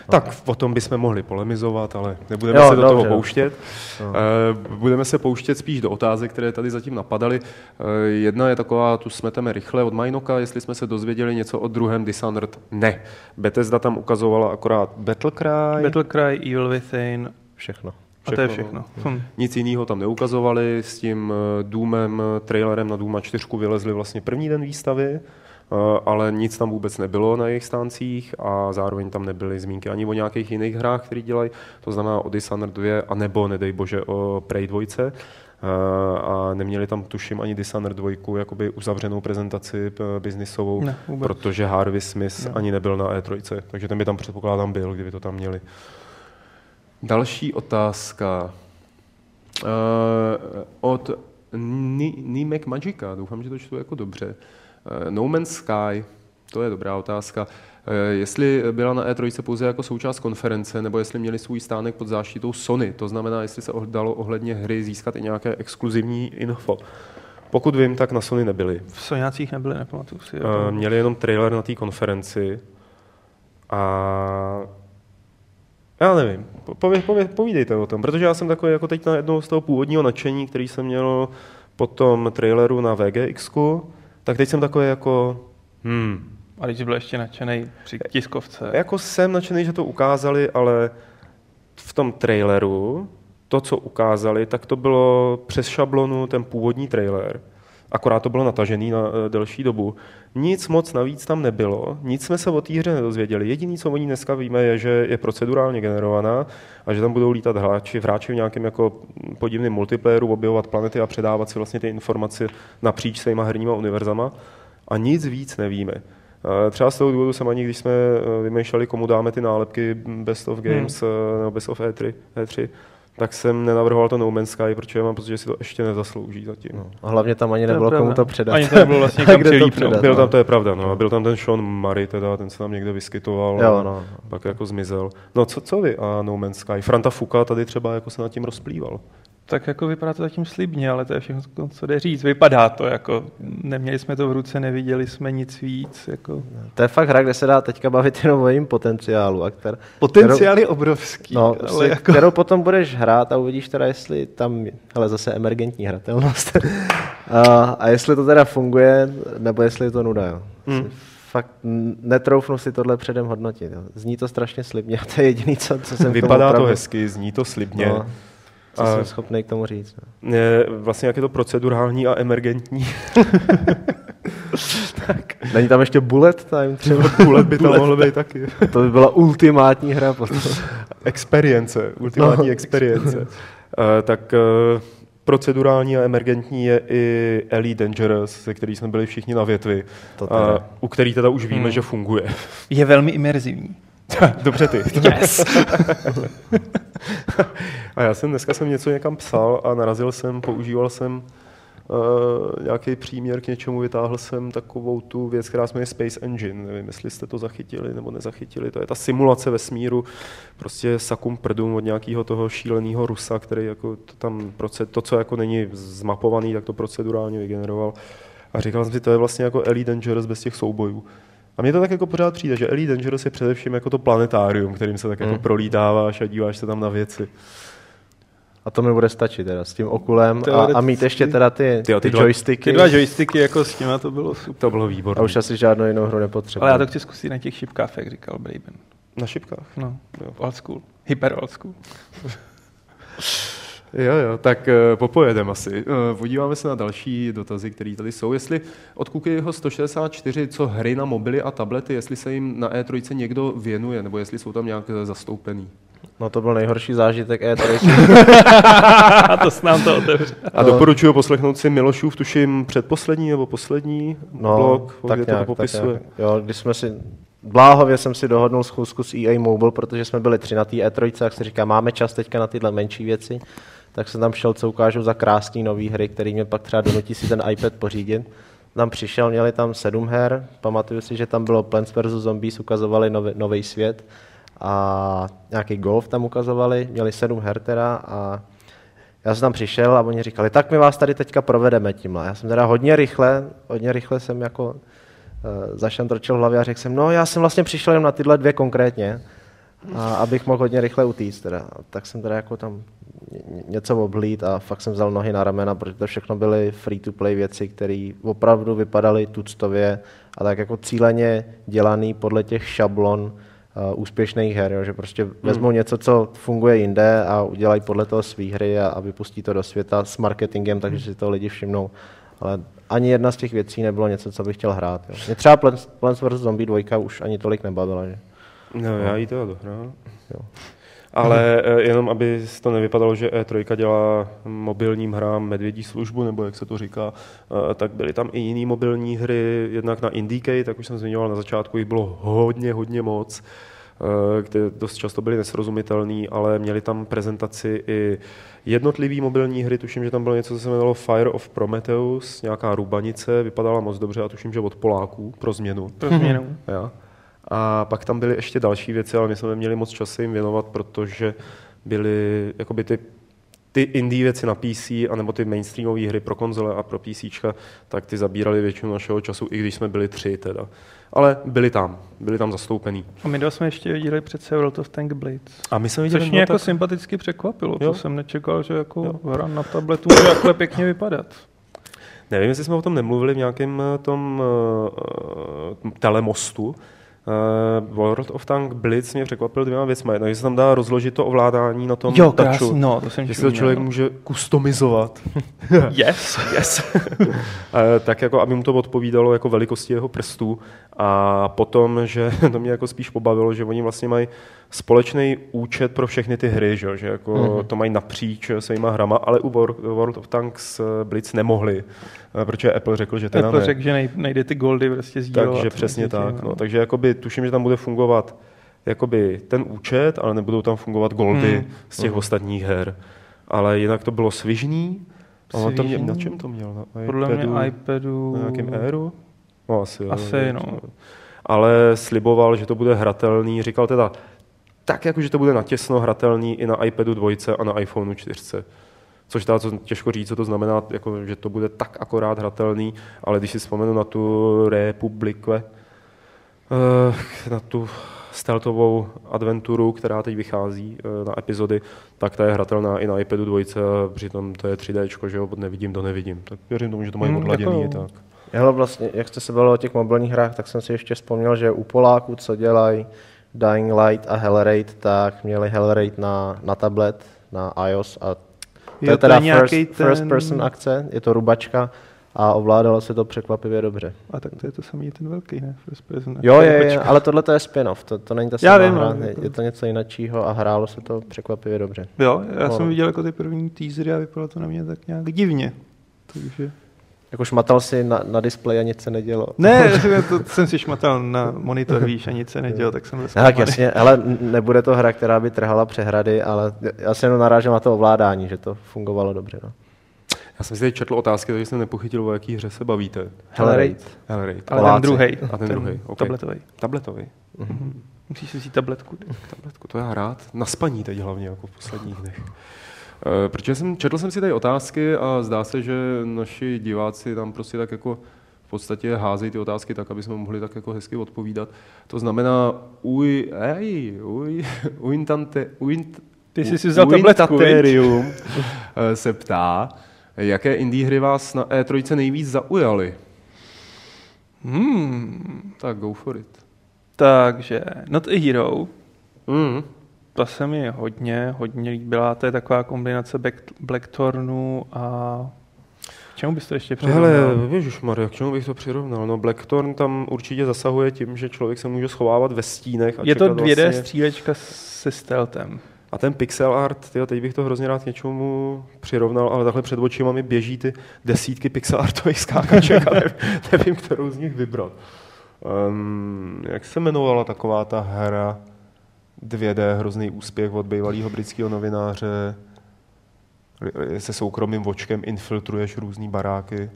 Tak o tom bychom mohli polemizovat, ale nebudeme Jo, se do dobře, toho dobře. pouštět. No. Eh, Budeme se pouštět spíš do otázek, které tady zatím napadaly. Eh, Jedna je taková, tu smeteme rychle od Majnoka, jestli jsme se dozvěděli něco o druhém Dishonored. Ne. Bethesda tam ukazovala akorát Battlecry. Battlecry, Evil Within, Všechno. a to je Všechno, všechno. Hm. Nic jiného tam neukazovali, s tím eh, Doomem, eh, trailerem na Dooma 4 vylezli vlastně první den výstavy, eh, ale nic tam vůbec nebylo na jejich stáncích a zároveň tam nebyly zmínky ani o nějakých jiných hrách, které dělají, to znamená o Dishonored 2, anebo, nedej bože, o Prey 2. Eh, A neměli tam, tuším, ani Dishonored 2, jakoby uzavřenou prezentaci eh, biznisovou, Ne, vůbec. protože Harvey Smith Ne. ani nebyl na E3, takže ten by tam předpokládám byl, kdyby to tam měli. Další otázka. Uh, od Ni- Nimek Magica, doufám, že to čtu jako dobře. Uh, no Man's Sky, to je dobrá otázka. Uh, jestli byla na E3 pouze jako součást konference, nebo jestli měli svůj stánek pod záštitou Sony, to znamená, jestli se dalo ohledně hry získat i nějaké exkluzivní info. Pokud vím, tak na Sony nebyli. V Soňácích nebyly, nepamatuju si. Uh, měli jenom trailer na té konferenci a já nevím, po- pově, pově, povídejte o tom, protože já jsem takový jako teď na jednou z toho původního nadšení, který jsem měl po tom traileru na VGX, tak teď jsem takový jako, hmm, A když byl ještě nadšený při tiskovce. jako jsem nadšený, že to ukázali, ale v tom traileru, to, co ukázali, tak to bylo přes šablonu ten původní trailer. Akorát to bylo natažený na e, delší dobu. Nic moc navíc tam nebylo, nic jsme se o té hře nedozvěděli. Jediné, co o ní dneska víme, je, že je procedurálně generovaná a že tam budou lítat hráči, hráči v nějakém jako podivném multiplayeru, objevovat planety a předávat si vlastně ty informace napříč svýma herníma univerzama. A nic víc nevíme. Eh, Třeba z toho důvodu jsem ani, když jsme eh, vymýšleli, komu dáme ty nálepky Best of Games hmm. nebo Best of E E3, E3, tak jsem nenavrhoval to No Man's Sky, protože mám pocit, že si to ještě nezaslouží zatím. No. A hlavně tam ani To nebylo komu to předat. Ani to nebylo vlastně kam Kde to přilípnout. předat, Byl no. tam, to je pravda, no. a byl tam ten Sean Murray, teda, ten se tam někde vyskytoval Jo, a no. pak jako zmizel. No co, co vy a No Man's Sky? Franta Fuka tady třeba jako se nad tím rozplýval. Tak jako vypadá to zatím slibně, ale to je všechno, co jde říct. Vypadá to, jako neměli jsme to v ruce, neviděli jsme nic víc. Jako. To je fakt hra, kde se dá teďka bavit jenom o jejím potenciálu. A kter, Potenciál je obrovský, No, ale prostě, jako... kterou potom budeš hrát a uvidíš teda, jestli tam, hele zase emergentní hratelnost, a, a jestli to teda funguje, nebo jestli je to nuda. Jo. Hmm. Fakt netroufnu si tohle předem hodnotit. Jo. Zní to strašně slibně a to je jediný, co, co jsem Vypadá to hezky, zní to slibně. No, co A- jsem schopný k tomu říct. No. Je, vlastně jak je to procedurální a emergentní. Není tam ještě bullet time třeba? Bullet by to mohlo být taky. To by byla ultimátní hra potom. Experience, ultimátní No, experience. Uh, tak uh, procedurální a emergentní je i Elite Dangerous, se který jsme byli všichni na větvi. To a teda. u který teda už víme, Hmm. že funguje. Je velmi imerzivní. Dobře ty. Yes. A já jsem dneska jsem něco někam psal a narazil jsem, používal jsem uh, nějaký příměr k něčemu, vytáhl jsem takovou tu věc, která se jmenuje Space Engine. Nevím, jestli jste to zachytili nebo nezachytili. To je ta simulace vesmíru, prostě sakum prdum od nějakého toho šíleného Rusa, který jako to tam, to, co jako není zmapovaný, tak to procedurálně vygeneroval. A říkal jsem si, to je vlastně jako Elite Dangerous bez těch soubojů. A mně to tak jako pořád přijde, že Elite Dangerous je především jako to planetárium, kterým se tak jako mm. prolítáváš a díváš se tam na věci. A to mi bude stačit teda s tím okulem a, a mít ještě teda ty, ty, ty, ty dva, joysticky. Ty dva joysticky jako s tím to bylo super. To bylo výborné. A už asi žádnou jinou hru nepotřebuji. Ale já to chci zkusit na těch šipkách, jak říkal Braben. Na šipkách? No, jo. old school. Hyper old school. Jo, jo, tak uh, popojedeme asi. Uh, podíváme se na další dotazy, které tady jsou. Jestli od jeho 164, co hry na mobily a tablety, jestli se jim na E3 někdo věnuje, nebo jestli jsou tam nějak zastoupený. No to byl nejhorší zážitek E3. a to s nám to otevře. A doporučuji poslechnout si Milošův, tuším, předposlední nebo poslední no, blog, tak kde nějak, to popisuje. Tak nějak. Jo, když jsme si Bláhově jsem si dohodnul schůzku s EA Mobile, protože jsme byli tři na té E3, jak se říká, máme čas teďka na tyhle menší věci, tak jsem tam šel, co ukážu za krásné nové hry, který mě pak třeba donutí si ten iPad pořídit. Tam přišel, měli tam sedm her, pamatuju si, že tam bylo Plants vs. Zombies, ukazovali nový svět, a nějaký golf tam ukazovali, měli sedm her teda a já jsem tam přišel a oni říkali, tak my vás tady teďka provedeme tímhle. Já jsem teda hodně rychle, hodně rychle jsem jako uh, zašantročil v hlavě a řekl jsem, no já jsem vlastně přišel jen na tyhle dvě konkrétně, a abych mohl hodně rychle utíct. Teda. Tak jsem teda jako tam něco oblít a fakt jsem vzal nohy na ramena, protože to všechno byly free-to-play věci, které opravdu vypadaly tuctově a tak jako cíleně dělaný podle těch šablon, uh, úspěšných her, jo, že prostě hmm. vezmou něco, co funguje jinde a udělají podle toho své hry a, a vypustí to do světa s marketingem, takže si to lidi všimnou. Ale ani jedna z těch věcí nebylo něco, co bych chtěl hrát. Jo. Mě třeba Plants vs. Zombie 2 už ani tolik nebavila. Že? No, já jí to dohrál. Jo. Ale eh, jenom, aby to nevypadalo, že E3 dělá mobilním hrám medvědí službu, nebo jak se to říká, eh, tak byly tam i jiné mobilní hry, jednak na Indicate, tak už jsem zmiňoval na začátku, jich bylo hodně, hodně moc eh, které dost často byly nesrozumitelné, ale měli tam prezentaci i jednotlivý mobilní hry, tuším, že tam bylo něco, co se jmenovalo Fire of Prometheus, nějaká rubanice, vypadala moc dobře a tuším, že od Poláků, pro změnu. Pro změnu. ja. A pak tam byly ještě další věci, ale my jsme neměli moc času jim věnovat, protože byly jakoby ty, ty indie věci na PC, anebo ty mainstreamové hry pro konzole a pro PC, tak ty zabírali většinu našeho času, i když jsme byli tři teda. Ale byli tam, byli tam zastoupený. A my dva jsme ještě viděli přece World of Tank Blades. A my jsme viděli, Což mě jako tak... sympaticky překvapilo, jo? to jsem nečekal, že jako jo. hra na tabletu může takhle pěkně vypadat. Nevím, jestli jsme o tom nemluvili v nějakém tom uh, telemostu, Uh, World of Tank Blitz mě překvapil dvěma věcmi. Jednak, že se tam dá rozložit to ovládání na tom jo, touchu. no, to jsem že si to člověk může customizovat. yes. yes. uh, tak jako, aby mu to odpovídalo jako velikosti jeho prstů. A potom, že to mě jako spíš pobavilo, že oni vlastně mají společný účet pro všechny ty hry, že, že jako mm-hmm. to mají napříč svýma hrama, ale u World of Tanks eh, Blitz nemohli, eh, protože Apple řekl, že teda Apple ne. řekl, že nejde ty goldy prostě sdílovat. Takže přesně tak. No. No. Takže jakoby, tuším, že tam bude fungovat jakoby ten účet, ale nebudou tam fungovat goldy mm. z těch mm. ostatních her. Ale jinak to bylo svižný. A on to mě, na čem to měl? Na Podle iPadu, mě iPadu. Na nějakém Airu? No, asi, asi no. Ale sliboval, že to bude hratelný. Říkal teda, tak jako, že to bude natěsno hratelný i na iPadu 2 a na iPhoneu 4. Což dá co těžko říct, co to znamená, jako, že to bude tak akorát hratelný, ale když si vzpomenu na tu Republikve, eh, na tu stealthovou adventuru, která teď vychází eh, na epizody, tak ta je hratelná i na iPadu 2, přitom to je 3D, že jo, nevidím, to nevidím. Tak věřím tomu, že to mají hmm, odladěný jako... tak. Hele, vlastně, jak jste se bavili o těch mobilních hrách, tak jsem si ještě vzpomněl, že u Poláků, co dělají Dying Light a Hellraid, tak měli Hellraid na, na tablet, na iOS a to jo, je teda to je first, ten... first person akce, je to rubačka a ovládalo se to překvapivě dobře. A tak to je to samý ten velký, ne? First person jo, je, je, ale tohle to je spin-off, to, to není ta samá vím, hra, je, je to něco jiného a hrálo se to překvapivě dobře. Jo, já no. jsem viděl jako ty první teasery a vypadalo to na mě tak nějak divně. Takže... Jako šmatal si na, na displeji a nic se nedělo. Ne, to jsem si šmatal na monitor, víš, a nic se nedělo, tak jsem Tak jasně, ale nebude to hra, která by trhala přehrady, ale já se jenom narážím na to ovládání, že to fungovalo dobře. No. Já jsem si teď četl otázky, takže jsem nepochytil, o jaký hře se bavíte. Hellraid. Hellraid. Ale Poláci. ten druhý. A ten druhej, ok. Tabletový. Tabletový. Musíš si vzít tabletku. Tabletku, to já rád. Na spaní teď hlavně, jako v posledních dnech. Eh, Protože jsem, četl jsem si tady otázky a zdá se, že naši diváci tam prostě tak jako v podstatě házejí ty otázky tak, aby jsme mohli tak jako hezky odpovídat. To znamená, uj, ej, uj, uintante, uint, Ty jsi si vzal tabletku, eh, se ptá, jaké indie hry vás na E3 nejvíc zaujaly? Hmm. Tak go for it. Takže Not a Hero, Mm. Ta se mi hodně, hodně líbila. To je taková kombinace Black- Blackthornu a... Čemu bys to ještě přirovnal? Hele, ježišmarja, k čemu bych to přirovnal? No Blackthorn tam určitě zasahuje tím, že člověk se může schovávat ve stínech. A je to čekat 2D vlastně... střílečka se stealthem. A ten pixel art, tyjo, teď bych to hrozně rád k něčemu přirovnal, ale takhle před očima mi běží ty desítky pixel artových skákaček a nevím, nevím, kterou z nich vybrat. Um, jak se jmenovala taková ta hra 2D, hrozný úspěch od bývalého britského novináře, se soukromým vočkem infiltruješ různý baráky.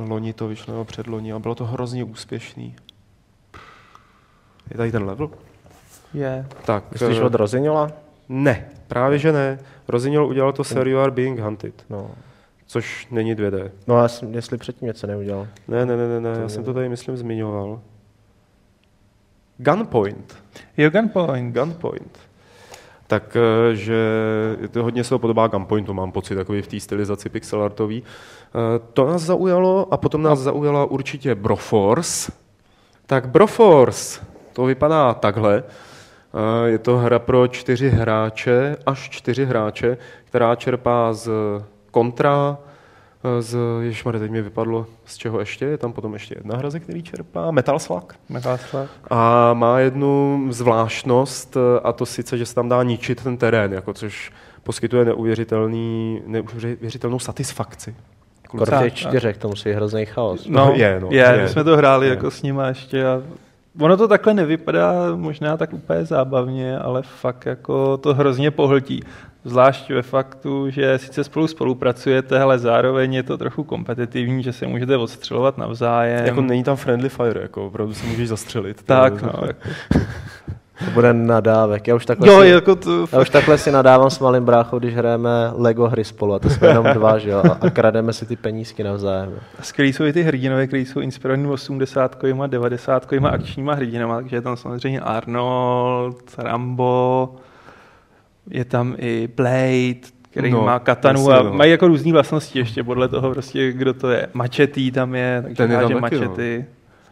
Loni to vyšlo, nebo předloni a bylo to hrozně úspěšný. Je tady ten level? Je. Tak, Myslíš eh, od Roziniola? ne, právě že ne. Rozinil udělal to You Are Being Hunted, No. což není 2D. No a jestli předtím něco neudělal. Ne, ne, ne, ne, ne. Já jsem to tady, myslím, zmiňoval. Gunpoint. Jo, Gunpoint. Gunpoint. Tak, eh, to hodně se to podobá Gunpointu, mám pocit, takový v té stylizaci pixelartový. Eh, To nás zaujalo a potom nás zaujala určitě Broforce. Tak Broforce, to vypadá takhle. Eh, Je to hra pro čtyři hráče, až čtyři hráče, která čerpá z kontra, z, ježišmarja, teď mi vypadlo, z čeho ještě, je tam potom ještě jedna hra, ze který čerpá, Metal Slug. Metal Slug. A má jednu zvláštnost, eh, a to sice, že se tam dá ničit ten terén, jako což poskytuje neuvěřitelný, neuvěřitelnou satisfakci. Těch čtyřech, to musí hrozný chaos. No, je, no, je, je. my jsme to hráli Je. jako s nima ještě a ono to takhle nevypadá možná tak úplně zábavně, ale fakt jako to hrozně pohltí. Zvlášť ve faktu, že sice spolu spolupracujete, ale zároveň je to trochu kompetitivní, že se můžete odstřelovat navzájem. Jako není tam friendly fire, jako opravdu se můžeš zastřelit. tak, no. Jako, To bude nadávek. Já už takhle, jo, si, jako to, já už takhle si nadávám s malým bráchou, když hrajeme Lego hry spolu a to jsme jenom dva, že jo, a, a krademe si ty penízky navzájem. Skvělý jsou i ty hrdinové, kteří jsou inspirovaní 80 90 akčníma hrdinama, takže je tam samozřejmě Arnold, Rambo, je tam i Blade, který No, má katanu a no. mají jako různé vlastnosti ještě podle toho prostě, kdo to je. Mačetý tam je, takže Ten je tam háže taky, no. mačety.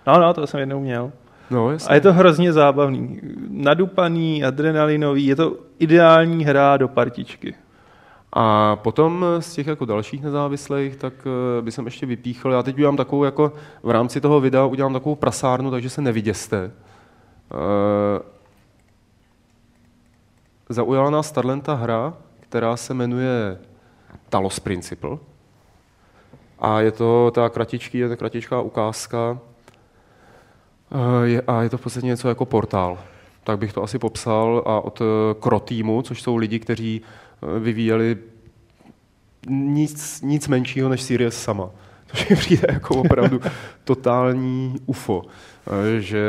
No, no, to jsem jednou měl. No, jasně. A je to hrozně zábavný. Nadupaný, adrenalinový, je to ideální hra do partičky. A potom z těch jako dalších nezávislých, tak eh, bych ještě vypíchl, já teď udělám takovou jako, v rámci toho videa udělám takovou prasárnu, takže se neviděste. Eh, Zaujala nás tahle ta hra, která se jmenuje Talos Principle. A je to ta kratičký, je to kratičká ukázka. Eh, Je, a je to v podstatě něco jako portál. Tak bych to asi popsal. A od eh, Kro týmu, což jsou lidi, kteří eh, vyvíjeli nic, nic menšího než Sirius sama. Což mi přijde jako opravdu totální UFO. Že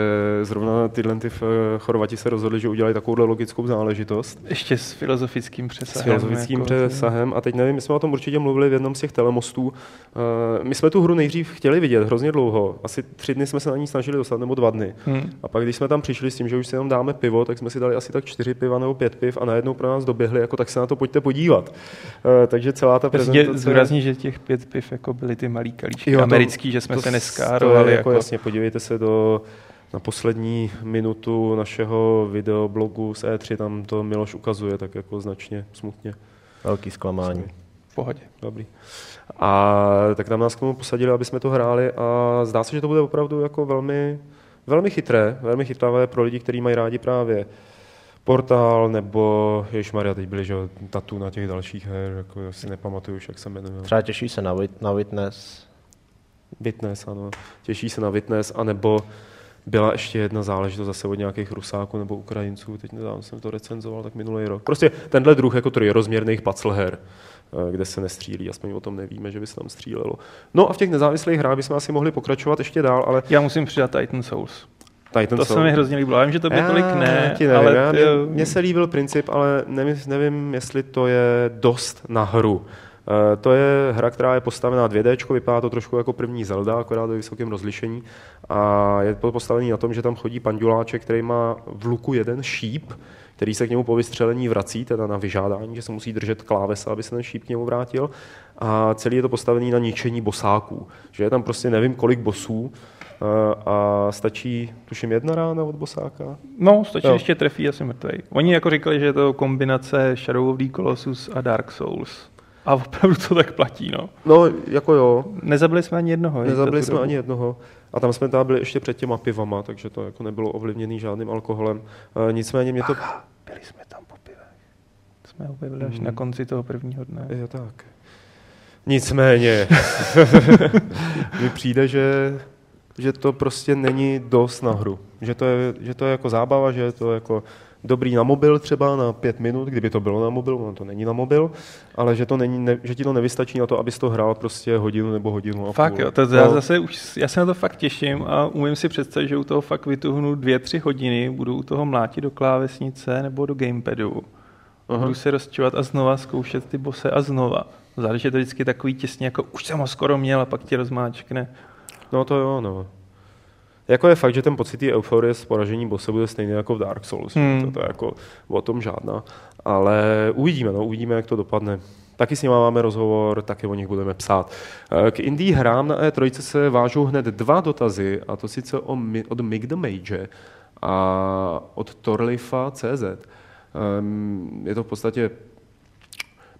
zrovna tyhle ty eh, Chorvati se rozhodli, že udělají takovouhle logickou záležitost Ještě s filozofickým s přesahem. filozofickým jako, přesahem. A teď nevím, my jsme o tom určitě mluvili v jednom z těch telemostů. Eh, My jsme tu hru nejdřív chtěli vidět hrozně dlouho. Asi tři dny jsme se na ní snažili dostat, nebo dva dny. Hmm. A pak, když jsme tam přišli s tím, že už si jenom dáme pivo, tak jsme si dali asi tak čtyři piva nebo pět piv a najednou pro nás doběhli, jako tak se na to pojďte podívat. Eh, Takže celá ta prezentace... zdůraznit, že těch pět piv jako byly ty malý kalíčky Jo, to- americký, že jsme to se s- neskárovali. Jako, jako jasně, podívejte se do na poslední minutu našeho videoblogu z E3, tam to Miloš ukazuje tak jako značně smutně. Velký zklamání. v pohodě. Dobrý. A tak tam nás k tomu posadili, aby jsme to hráli a zdá se, že to bude opravdu jako velmi, velmi chytré, velmi chytravé pro lidi, kteří mají rádi právě portál nebo, Maria, teď byli, že jo, tatu na těch dalších her, jako já si nepamatuju už, jak se jmenuje. Třeba těší se na, wit, na Witness. Witness, ano. Těší se na Witness, anebo byla ještě jedna záležitost zase od nějakých Rusáků nebo Ukrajinců, teď nedávno jsem to recenzoval, tak minulý rok. Prostě tenhle druh jako trojrozměrných paclher, eh, kde se nestřílí, aspoň o tom nevíme, že by se tam střílelo. No a v těch nezávislých hrách bychom asi mohli pokračovat ještě dál, ale Já musím přidat Titan Souls. Titan To Soul- se mi hrozně líbilo. Já vím, že to by tolik ne, nevím, ale ty, mě, mně se líbil princip, ale nevím, nevím, jestli to je dost na hru. Eh, To je hra, která je postavená 2D, vypadá to trošku jako první Zelda, akorát ve vysokém rozlišení. A je to postavený na tom, že tam chodí panduláček, který má v luku jeden šíp, který se k němu po vystřelení vrací, teda na vyžádání, že se musí držet klávesa, aby se ten šíp k němu vrátil. A celý je to postavený na ničení bosáků. Že je tam prostě nevím kolik bosů, eh, a stačí, tuším, jedna rána od bosáka. No, stačí, Jo. ještě trefí asi mrtvej. Oni jako říkali, že je to kombinace Shadow of the Colossus a Dark Souls. A opravdu to tak platí, no. No, jako jo, Nezabili jsme ani jednoho. nezabili jsme dobu. ani jednoho. A tam jsme tam byli ještě před těma pivama, takže to jako nebylo ovlivněný žádným alkoholem. E, nicméně mě to... Byli jsme tam po pivech. Jsme ho objevili až Mhm. na konci toho prvního dne. Jo, tak. Nicméně, mi přijde, že, že to prostě není dost na hru. Že to, je, že to je jako zábava, že je to jako dobrý na mobil třeba na pět minut, kdyby to bylo na mobil, ono to není na mobil, ale že, to není, ne, že ti to nevystačí na to, abys to hrál prostě hodinu nebo hodinu a Fakt půl. jo, to já zase už, já se na to fakt těším a umím si představit, že u toho fakt vytuhnu dvě, tři hodiny, budu u toho mlátit do klávesnice nebo do gamepadu. Aha. Budu se rozčovat a znova zkoušet ty bose a znova. Záleží, je to vždycky takový těsně, jako už jsem ho skoro měl a pak ti rozmáčkne. No to jo, no. Jako je fakt, že ten pocit té euforie z poražení bosse bude stejný jako v Dark Souls. Hmm. To, to je jako o tom žádná. Ale uvidíme, no, uvidíme, jak to dopadne. Taky s nimi máme rozhovor, taky o nich budeme psát. Eh, K indie hrám na E3 se vážou hned dva dotazy, a to sice o, od Mig the Mage a od Torlifa.cz. Um, je to v podstatě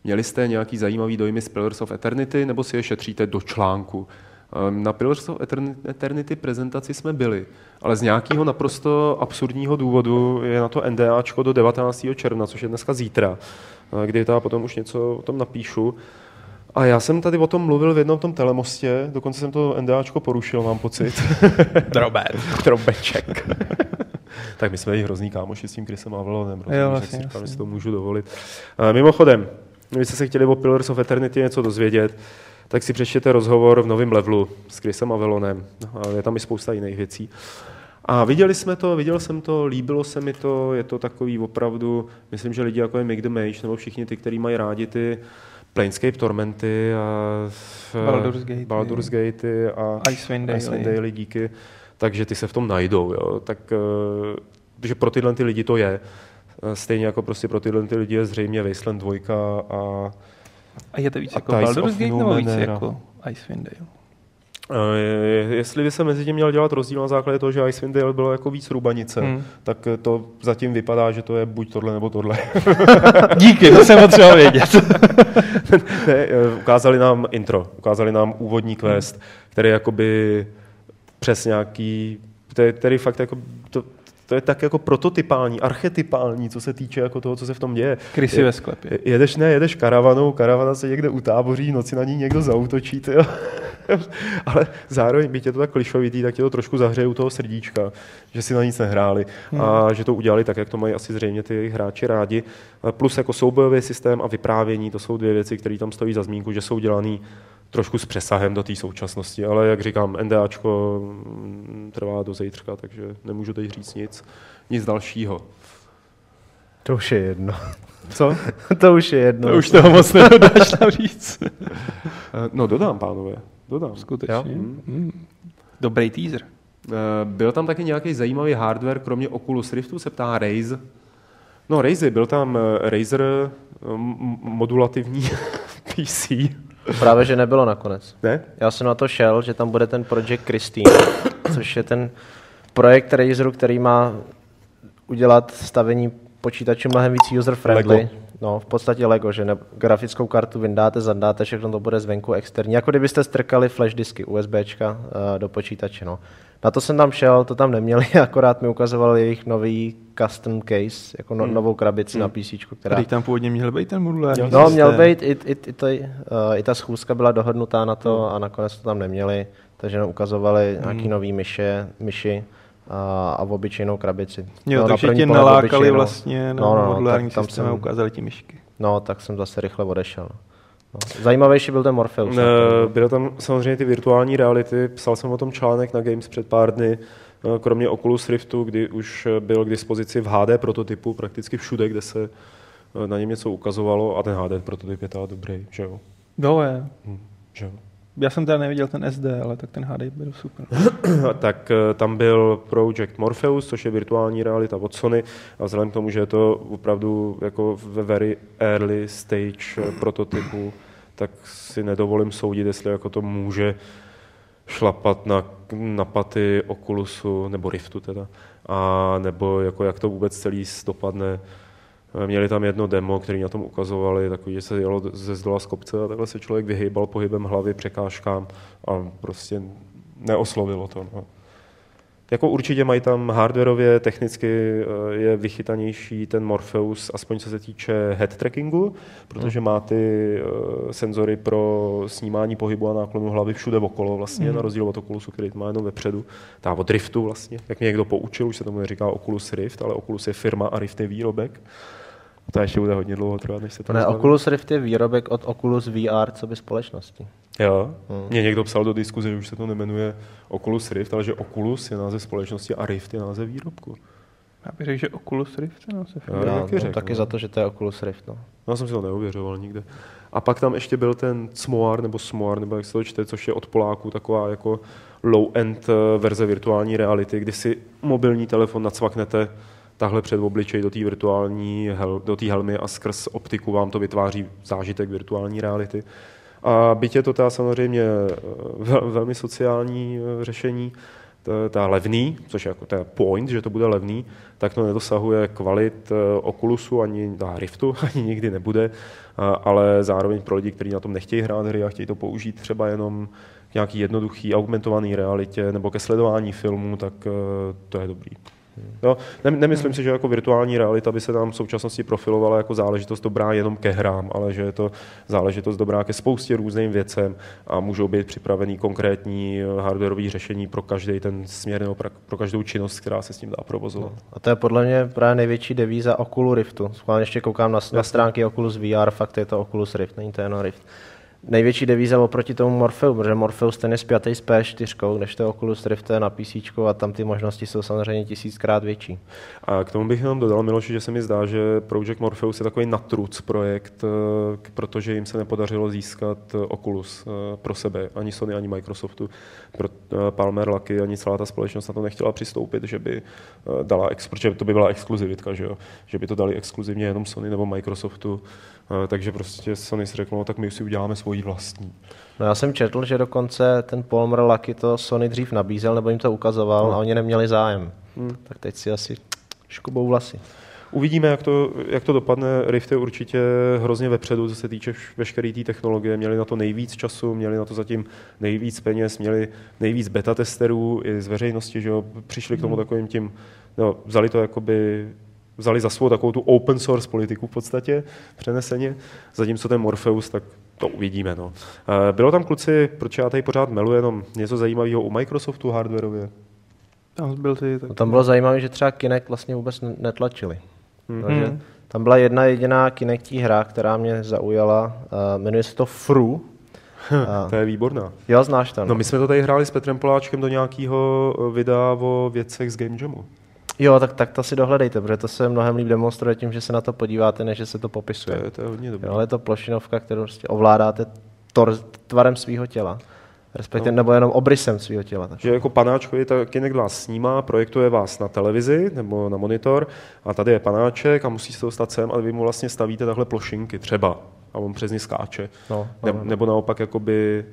Měli jste nějaký zajímavý dojmy z Pillars of Eternity, nebo si je šetříte do článku? Ehm, Na Pillars of Eterni- Eternity prezentaci jsme byli, ale z nějakého naprosto absurdního důvodu je na to NDAčko do 19. června, což je dneska zítra, eh, kdy já potom už něco o tom napíšu. A já jsem tady o tom mluvil v jednom tom telemostě, dokonce jsem to NDAčko porušil, mám pocit. Drobet. Trobeček. tak my jsme i hrozný kámoši s tím Chrisem Avalonem, rozumíš, Jo, tak vlastně, si říkám, jasně. že si to můžu dovolit. A mimochodem, vy jste se chtěli o Pillars of Eternity něco dozvědět, tak si přečtěte rozhovor v novém levelu s Chrisem Avelonem. A je tam i spousta jiných věcí. A viděli jsme to, viděl jsem to, líbilo se mi to, je to takový opravdu, myslím, že lidi jako je Make the Mage, nebo všichni ty, kteří mají rádi ty Planescape Tormenty a Baldur's Gate. Baldur's Gate a Icewind Dale. Icewind Dale díky, takže ty se v tom najdou. Jo. Tak, eh, že pro tyhle ty lidi to je. Eh, Stejně jako prostě pro tyhle ty lidi je zřejmě Wasteland 2 a A je to víc A jako Baldur's Gate nebo víc jako Icewind Dale? eh, jestli by se mezi tím měl dělat rozdíl na základě toho, že Icewind Dale bylo jako víc rubanice, Hmm. tak to zatím vypadá, že to je buď tohle nebo tohle. Díky, to jsem potřeboval vědět. ne, eh, ukázali nám intro, ukázali nám úvodní quest, který jakoby přes nějaký, je, který fakt jako, to, to je tak jako prototypální, archetypální, co se týče jako toho, co se v tom děje. Krysy ve sklepě. Jedeš, ne, jedeš karavanou, karavana se někde utáboří, noci na ní někdo zautočí, tyjo. ale zároveň, byť je to tak klišovitý, tak tě to trošku zahřeje u toho srdíčka, že si na nic nehráli a že to udělali tak, jak to mají asi zřejmě ty jejich hráči rádi. Plus jako soubojový systém a vyprávění, to jsou dvě věci, které tam stojí za zmínku, že jsou dělaný trošku s přesahem do té současnosti, ale jak říkám, NDAčko mm, trvá do zítřka, takže nemůžu teď říct nic, nic dalšího. To už je jedno. Co? to už je jedno. To už toho moc nedodáš tam říct. Eh, No dodám, pánové, dodám. Skutečně. Jo? Mm. Dobrý teaser. Eh, Byl tam taky nějaký zajímavý hardware, kromě Oculus Riftu, se ptá Raze. No Raze, byl tam eh, Razer modulativní PC. Právě, že nebylo nakonec. Ne? Já jsem na to šel, že tam bude ten Project Christine, což je ten projekt Razeru, který má udělat stavení počítače mnohem víc user-friendly. No, v podstatě Lego, že ne, grafickou kartu vyndáte, zandáte, všechno to bude zvenku externí. Jako kdybyste strkali flash disky USBčka uh, do počítače. No. Na to jsem tam šel, to tam neměli, akorát mi ukazovali jejich nový custom case, jako no, Hmm. novou krabici na PC, která... Který tam původně měl být ten modulární Jo, No, systém. měl být, i, i, i, to, uh, i ta schůzka byla dohodnutá na to a nakonec to tam neměli, takže jenom ukazovali nějaký nový myše, myši a, a v obyčejnou krabici. Jo, no, takže první tě nalákali obyčejnou. vlastně na No, no, no, modulární tak tam systém a ukázali ti myšky. No, tak jsem zase rychle odešel. No. Zajímavější byl ten Morpheus. Ne. Byly tam samozřejmě ty virtuální reality, psal jsem o tom článek na Games před pár dny, eh, kromě Oculus Riftu, kdy už byl k dispozici v HD prototypu prakticky všude, kde se eh, na něm něco ukazovalo a ten HD prototyp je teda dobrý, že jo? Jo, je. Hm, že jo. Já jsem teda neviděl ten SD, ale tak ten HD byl super. tak eh, tam byl Project Morpheus, což je virtuální realita od Sony a vzhledem k tomu, že je to opravdu jako ve very early stage eh, prototypu, tak si nedovolím soudit, jestli jako to může šlapat na, na paty Oculusu, nebo Riftu teda, a nebo jako jak to vůbec celý dopadne. Eh, Měli tam jedno demo, který na tom ukazovali, takový, že se jelo ze zdola z kopce a takhle se člověk vyhýbal pohybem hlavy překážkám a prostě neoslovilo to. No. Jako určitě mají tam hardwareově, technicky eh, je vychytanější ten Morpheus, aspoň co se týče head trackingu, protože má ty eh, senzory pro snímání pohybu a náklonu hlavy všude okolo vlastně, na rozdíl od Oculusu, který má jenom vepředu, tá od Riftu vlastně, jak mě někdo poučil, už se tomu neříká Oculus Rift, ale Oculus je firma a Rift je výrobek. To ještě bude hodně dlouho trvat, než se to Ne, rozbaví. Oculus Rift je výrobek od Oculus VR, co by společnosti. Jo. Hmm. Mě někdo psal do diskuze, že už se to nemenuje Oculus Rift, ale že Oculus je název společnosti a Rift je název výrobku. Já bych řekl, že Oculus Rift je název. Jo, Já, taky no, řekl, taky no. za to, že to je Oculus Rift. No. Já jsem si to neuvěřoval nikde. A pak tam ještě byl ten Cmoar, nebo Smoar, nebo jak se to čte, což je od Poláků taková jako low-end eh, verze virtuální reality, kdy si mobilní telefon nacvaknete tahle před obličej do té virtuální hel, do té helmy a skrz optiku vám to vytváří zážitek virtuální reality. A byť je to ta samozřejmě eh, vel, velmi sociální eh, řešení, ta, levný, což je jako ten point, že to bude levný, tak to nedosahuje kvalit eh, Oculusu ani na Riftu, ani nikdy nebude, ale zároveň pro lidi, kteří na tom nechtějí hrát hry a chtějí to použít třeba jenom k nějaký jednoduchý augmentovaný realitě nebo ke sledování filmů, tak to je dobrý. Jo, ne, nemyslím si, že jako virtuální realita by se nám v současnosti profilovala jako záležitost dobrá jenom ke hrám, ale že je to záležitost dobrá ke spoustě různým věcem a můžou být připravený konkrétní eh, hardwareové řešení pro každý ten směr nebo pro každou činnost, která se s tím dá provozovat. A to je podle mě právě největší devíza Oculus Riftu. Schválně ještě koukám na, na stránky Oculus VR, fakt je to Oculus Rift, není to jenom Rift. Největší devíza oproti tomu Morpheus, protože Morpheus ten je spjatý s P4, než to Oculus Rift je na PC a tam ty možnosti jsou samozřejmě tisíckrát větší. A k tomu bych jenom dodal, Miloši, že se mi zdá, že Project Morpheus je takový natruc projekt, eh, protože jim se nepodařilo získat eh, Oculus eh, pro sebe, ani Sony, ani Microsoftu. Pro Palmer Lucky ani celá ta společnost na to nechtěla přistoupit, že by dala, protože to by byla exkluzivitka, že, jo? že by to dali exkluzivně jenom Sony nebo Microsoftu. Takže prostě Sony si řeklo, no, tak my si uděláme svoji vlastní. No já jsem četl, že dokonce ten Palmer Lucky to Sony dřív nabízel, nebo jim to ukazoval No. a oni neměli zájem. Hmm. Tak teď si asi škubou vlasy. Uvidíme, jak to, jak to dopadne. Rift je určitě hrozně vepředu, co se týče veškeré té technologie. Měli na to nejvíc času, měli na to zatím nejvíc peněz, měli nejvíc beta testerů i z veřejnosti, že jo, přišli k tomu takovým tím, no, vzali to jakoby vzali za svou takovou tu open source politiku v podstatě přeneseně, zatímco ten Morpheus, tak to uvidíme. No. Eh, Bylo tam kluci, proč já tady pořád melu jenom něco zajímavého u Microsoftu hardwareově? Tam byl ty, tak... No, tam bylo zajímavé, že třeba Kinect vlastně vůbec ne- netlačili. Mhm. Takže tam byla jedna jediná Kinectí hra, která mě zaujala, uh, jmenuje se to Fru. A, To je výborná. jo, znáš to. No my jsme to tady hráli s Petrem Poláčkem do nějakého eh, videa o věcech z Game Jamu. Jo, tak, tak to si dohledejte, protože to se mnohem líp demonstruje tím, že se na to podíváte, než že se to To popisuje. je, to je hodně dobré. Jo, ale je to plošinovka, kterou prostě ovládáte tor, tvarem svého těla. Respektive, no. nebo jenom obrysem svého těla. Tak. Že jako panáčko je tak Kinect vás snímá, projektuje vás na televizi nebo na monitor a tady je panáček a musí se dostat sem a vy mu vlastně stavíte takhle plošinky třeba a on přes ně skáče. No, Ne, no, no. nebo naopak jakoby,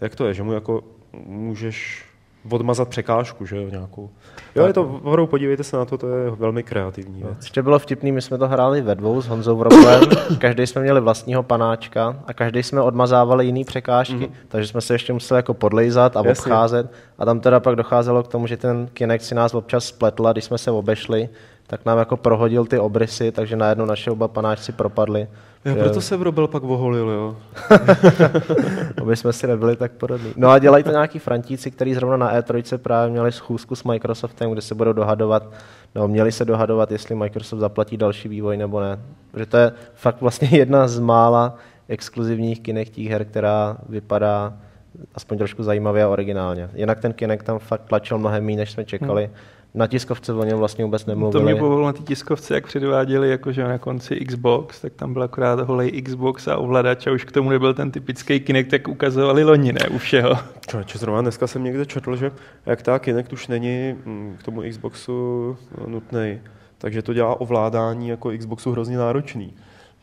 jak to je, že mu jako můžeš odmazat překážku, že jo, nějakou. Jo, je to, opravdu podívejte se na to, to je velmi kreativní věc. Ještě bylo vtipný, my jsme to hráli ve dvou s Honzou Vroblem, každý jsme měli vlastního panáčka a každý jsme odmazávali jiný překážky, mm. takže jsme se ještě museli jako podlejzat a. Jasně. obcházet a tam teda pak docházelo k tomu, že ten Kinect si nás občas spletl a když jsme se obešli, tak nám jako prohodil ty obrysy, takže najednou naše oba panáčci propadli. Jo, proto se Vrobel pak oholil, jo. aby jsme si nebyli tak podobní. No a dělají to nějaký frantíci, kteří zrovna na E3 právě měli schůzku s Microsoftem, kde se budou dohadovat, nebo měli se dohadovat, jestli Microsoft zaplatí další vývoj nebo ne. Protože to je fakt vlastně jedna z mála exkluzivních Kinectích her, která vypadá aspoň trošku zajímavě a originálně. Jinak ten Kinect tam fakt tlačil mnohem méně, než jsme čekali. Hmm na tiskovce o něm vlastně vůbec nemluvili. To mě povolilo na té tiskovce, jak předváděli jakože na konci Xbox, tak tam byl akorát holej Xbox a ovladač a už k tomu nebyl ten typický Kinect, jak ukazovali loni, ne, u všeho. Čo, zrovna dneska jsem někde četl, že jak ta Kinect už není mm, k tomu Xboxu nutný, takže to dělá ovládání jako Xboxu hrozně náročný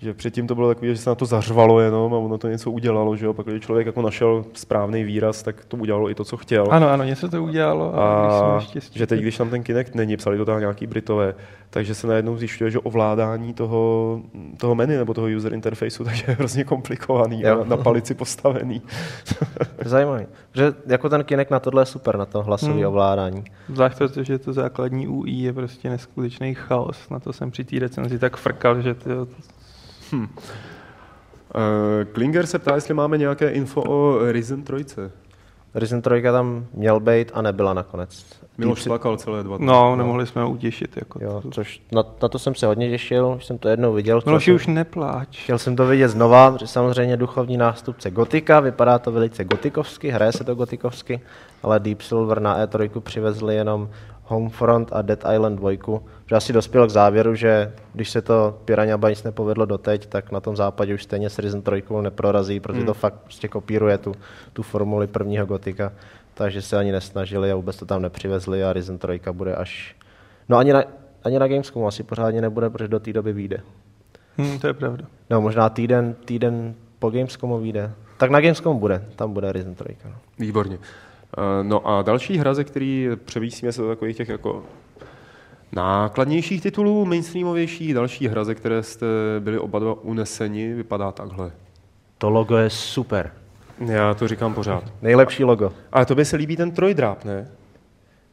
že předtím to bylo takové, že se na to zařvalo jenom a ono to něco udělalo, že jo? Pak když člověk jako našel správný výraz, tak to udělalo i to, co chtěl. Ano, ano, něco to udělalo. A, a že teď, když tam ten Kinect není, psali to tam nějaký Britové, takže se najednou zjišťuje, že ovládání toho, toho menu nebo toho user interfaceu, takže je hrozně komplikovaný jo. a na palici postavený. Zajímavý. Že jako ten Kinect na tohle je super, na to hlasové hmm. ovládání. Zvlášť to, že to základní UI je prostě neskutečný chaos. Na to jsem při té recenzi tak frkal, že to, Hmm. Uh, Klinger se ptá, jestli máme nějaké info o Risen 3. Risen 3 tam měl být a nebyla nakonec. Miloš plakal celé dva. No, nemohli jsme ho utěšit. Jako jo, což na, na, to jsem se hodně těšil, už jsem to jednou viděl. Miloši, už nepláč. Chtěl jsem to vidět znova, že samozřejmě duchovní nástupce Gotika, vypadá to velice gotikovsky, hraje se to gotikovsky, ale Deep Silver na E3 přivezli jenom Homefront a Dead Island 2, že asi dospěl k závěru, že když se to Piranha Bytes nepovedlo doteď, tak na tom západě už stejně s Risen 3 neprorazí, protože hmm. to fakt prostě kopíruje tu, tu formuli prvního gotika, takže se ani nesnažili a vůbec to tam nepřivezli a Risen 3 bude až... No ani na, ani na Gamescomu asi pořádně nebude, protože do té doby vyjde. Hmm, to je pravda. No možná týden, týden po Gamescomu vyjde. Tak na Gamescomu bude, tam bude Risen 3. No. Výborně. Eh, no a další hra, ze který převísíme se do takových těch jako nákladnějších titulů, mainstreamovějších, další hra, ze které jste byli oba dva uneseni, vypadá takhle. To logo je super. Já to říkám pořád. Nejlepší logo. Ale tobě se líbí ten trojdráp, ne?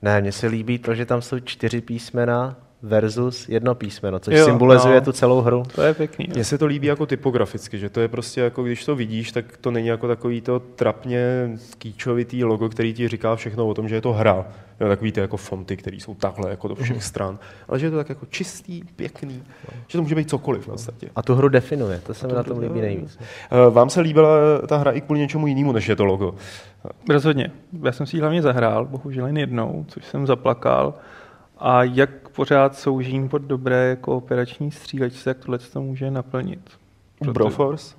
Ne, mně se líbí to, že tam jsou čtyři písmena versus jedno písmeno, což jo, symbolizuje no, tu celou hru. To je pěkný. Mně se to líbí jako typograficky, že to je prostě jako, když to vidíš, tak to není jako takový to trapně kýčovitý logo, který ti říká všechno o tom, že je to hra. Jo, takový ty jako fonty, které jsou takhle jako do všech mm. stran. Ale že je to tak jako čistý, pěkný, no. že to může být cokoliv v podstatě. A tu hru definuje, to se mi na tom líbí nejvíc. Eh, vám se líbila ta hra i kvůli něčemu jinému, než je to logo? Rozhodně. Já jsem si ji hlavně zahrál, bohužel jen jednou, což jsem zaplakal. A jak pořád soužím pod dobré kooperační střílečce, jak tohle to může naplnit. Proto... Broforce?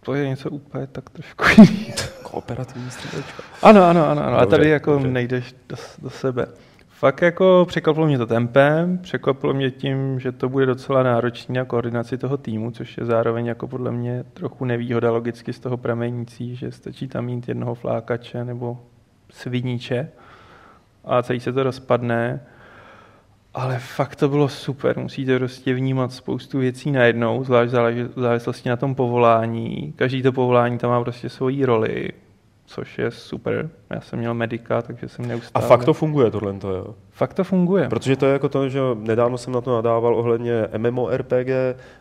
To je něco úplně tak trošku jiný. Kooperativní střílečka. Ano, ano, ano, ano. a tady jako dobře. nejdeš do, do sebe. Fakt jako překvapilo mě to tempem, překvapilo mě tím, že to bude docela náročný na koordinaci toho týmu, což je zároveň jako podle mě trochu nevýhoda logicky z toho pramenící, že stačí tam mít jednoho flákače nebo sviníče a celý se to rozpadne. Ale fakt to bylo super, musíte prostě vnímat spoustu věcí najednou, zvlášť v závislosti na tom povolání. Každý to povolání tam má prostě svoji roli, což je super. Já jsem měl medika, takže jsem neustále... A fakt to funguje tohle, to jo? Fakt to funguje. Protože to je jako to, že nedávno jsem na to nadával ohledně MMORPG,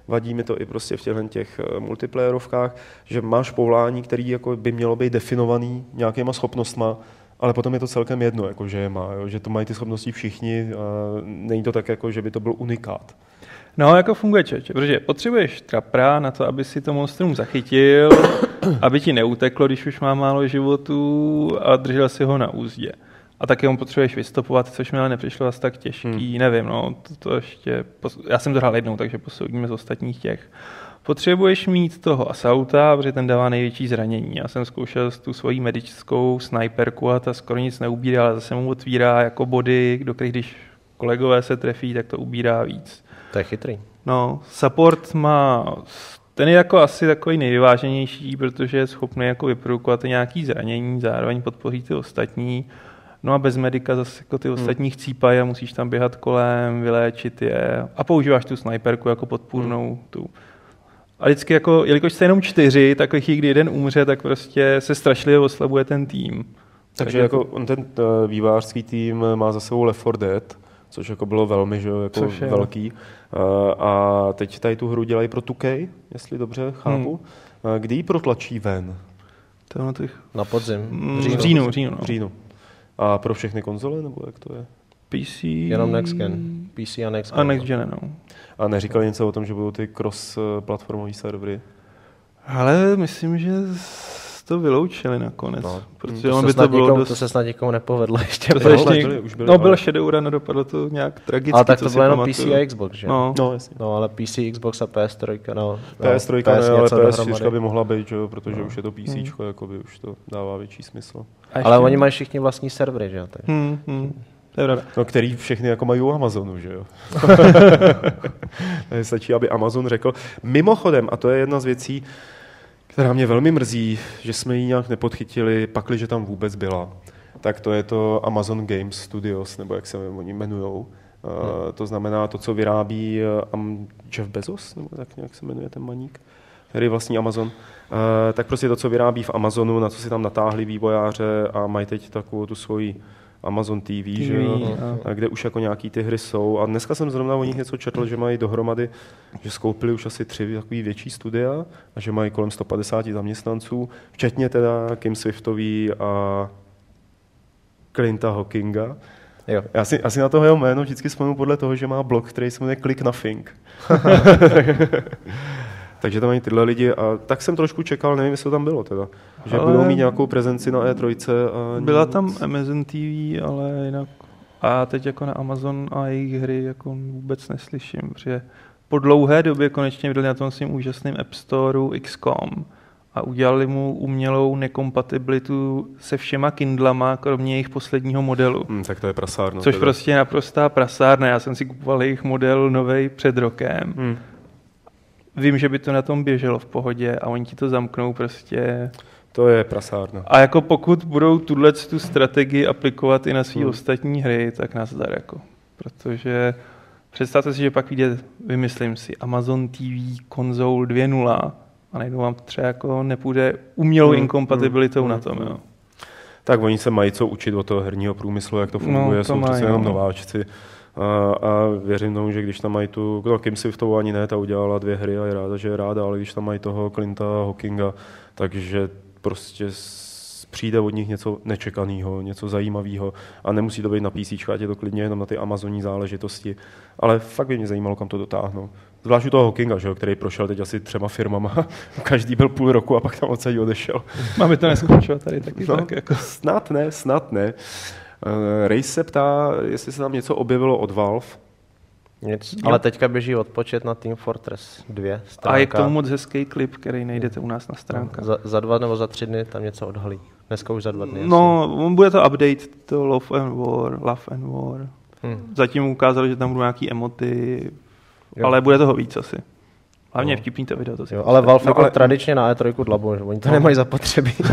vadí mi to i prostě v těchto těch eh, multiplayerovkách, že máš povolání, který jako by mělo být definovaný nějakýma schopnostma, ale potom je to celkem jedno, jako že je má, jo, že to mají ty schopnosti všichni a není to tak, jako, že by to byl unikát. No, jako funguje čeče, protože potřebuješ trapra na to, aby si to monstrum zachytil, aby ti neuteklo, když už má málo životů a držel si ho na úzdě. A taky ho potřebuješ vystopovat, což mi ale nepřišlo asi tak těžký, hmm. nevím, no, to, to ještě, já jsem to hrál jednou, takže posoudíme z ostatních těch potřebuješ mít toho asauta, protože ten dává největší zranění. Já jsem zkoušel tu svoji medickou sniperku a ta skoro nic neubírá, ale zase mu otvírá jako body, do kterých když kolegové se trefí, tak to ubírá víc. To je chytrý. No, support má, ten je jako asi takový nejvyváženější, protože je schopný jako vyprodukovat nějaký zranění, zároveň podpoří ty ostatní. No a bez medika zase jako ty hmm. ostatní chcípají a musíš tam běhat kolem, vyléčit je a používáš tu sniperku jako podpůrnou hmm. tu. A vždycky jako, jelikož jste jenom čtyři, tak kdy jeden umře, tak prostě se strašlivě oslabuje ten tým. Takže, Takže jako on ten uh, vývářský tým má za sebou Left 4 Dead, což jako bylo velmi že, jo, jako Což je, velký. Uh, a teď tady tu hru dělají pro 2K, jestli dobře chápu. Hmm. Kdy ji protlačí ven? To na těch... Na podzim. Mm, v říjnu, v říjnu, no. V říjnu. A pro všechny konzole, nebo jak to je? PC... Jenom next gen. PC a next gen. A next gen, no. A neříkali něco o tom, že budou ty cross-platformové servery? Ale myslím, že to vyloučili nakonec. No, protože to, by snad to bylo někomu, dost... to se snad někomu nepovedlo ještě. to bylo, se ještě, byly- už byly, no, byl ale- Shadowrun a dopadlo to nějak tragicky, Ale tak to bylo jenom. PC a Xbox, že? No, No, jasně. No, ale PC, Xbox a PS3, no. PS3 no, ne, ale něco PS4 dohromady. by mohla být, že jo, protože No. už je to PC, hmm. jakoby už to dává větší smysl. A Ale oni mají všichni vlastní servery, že jo? tak- Hmm, hmm. To je pravda. No, který všechny jako mají u Amazonu, že jo? Stačí, aby Amazon řekl. Mimochodem, a to je jedna z věcí, která mě velmi mrzí, že jsme ji nějak nepodchytili, pakliže tam vůbec byla, tak to je to Amazon Games Studios, nebo jak se oni jmenujou. Uh, to znamená to, co vyrábí um, Jeff Bezos, nebo tak nějak se jmenuje ten maník, který vlastní Amazon. Uh, tak prostě to, co vyrábí v Amazonu, na co si tam natáhli vývojáře a mají teď takovou tu svoji Amazon TV, že jo? a- kde už jako nějaký ty hry jsou. A dneska jsem zrovna o nich něco četl, že mají dohromady, že skoupili už asi tři takový větší studia a že mají kolem 150 zaměstnanců, včetně teda Kim Swiftový a Clinta Hawkinga. Jo. Já si, asi na toho jeho jméno vždycky vzpomenu podle toho, že má blog, který se jmenuje Click Nothing. Takže tam mají tyhle lidi a tak jsem trošku čekal, nevím, jestli to tam bylo teda. Že Ale- budou mít nějakou prezenci na E3 a Byla nic. tam Amazon TV, ale jinak... A teď jako na Amazon a jejich hry jako vůbec neslyším, protože po dlouhé době konečně vydali na tom svým úžasným App Storeu XCOM a udělali mu umělou nekompatibilitu se všema Kindlama, kromě jejich posledního modelu. Hmm, tak to je prasárno. Což teda. prostě je naprostá prasárna. Já jsem si kupoval jejich model novej před rokem. Hmm. Vím, že by to na tom běželo v pohodě a oni ti to zamknou prostě. To je prasárna. A jako pokud budou tuhle tu strategii aplikovat i na své Hmm. ostatní hry, tak nazdar jako. Protože představte si, že pak vyjde, vymyslím si, Amazon TV konzol 2.0 a najednou vám třeba jako nepůjde umělou Hmm, inkompatibilitou hmm, na hmm, tom, hmm. jo. Tak oni se mají co učit od toho herního průmyslu, jak to funguje, No, to jsou mají, přece jenom no. A, a věřím tomu, že když tam mají tu, no Kim Swiftovou ani ne, ta udělala dvě hry a je ráda, že je ráda, ale když tam mají toho Clinta Hawkinga, takže prostě přijde od nich něco nečekaného, něco zajímavého a nemusí to být na PC, ať je to klidně jenom na ty Amazonní záležitosti. Ale fakt by mě zajímalo, kam to dotáhnou. Zvlášť u toho Hawkinga, že jo, který prošel teď asi třema firmama, každý byl půl roku a pak tam odsaď odešel. Máme to neskončilo tady taky No, tak jako. Snad ne, snad ne. Uh, Race se ptá, jestli se tam něco objevilo od Valve. Nic, ale teďka běží odpočet na Team Fortress 2 stránka. A je k tomu moc hezký klip, který najdete u nás na stránkách. Za, za dva nebo za tři dny tam něco odhalí. Dneska už za dva dny. No, on bude to update, to Love and War, Love and War. asi. Hm. Zatím ukázali, že tam budou nějaký emoty, Jo. ale bude toho víc asi. Hlavně No. vtipný to video, to si Jo, ale Valve No, jako ale- tradičně na E3 dlabou, že oni to nemají zapotřebí.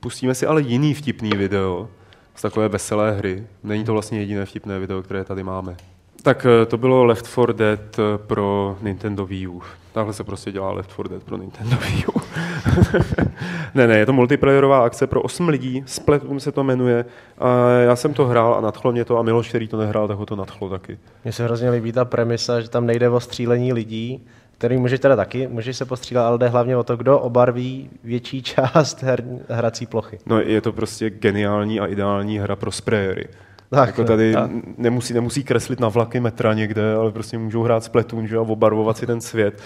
Pustíme si ale jiný vtipný video z takové veselé hry. Není to vlastně jediné vtipné video, které tady máme. Tak eh, to bylo Left 4 Dead eh, pro Nintendo Wii U. Takhle se prostě dělá Left 4 Dead pro Nintendo Wii U. ne, ne, je to multiplayerová akce pro 8 lidí, Splatoon se to jmenuje. A já jsem to hrál a nadchlo mě to a Miloš, který to nehrál, tak ho to nadchlo taky. Mně se hrozně líbí ta premisa, že tam nejde o střílení lidí, který můžeš teda taky, můžeš se postřílet, ale jde hlavně o to, kdo obarví větší část her, hrací plochy. No je to prostě geniální a ideální hra pro sprayery. Tak, jako tady tak. nemusí, nemusí kreslit na vlaky metra někde, ale prostě můžou hrát Splatoon že, a obarvovat si ten svět.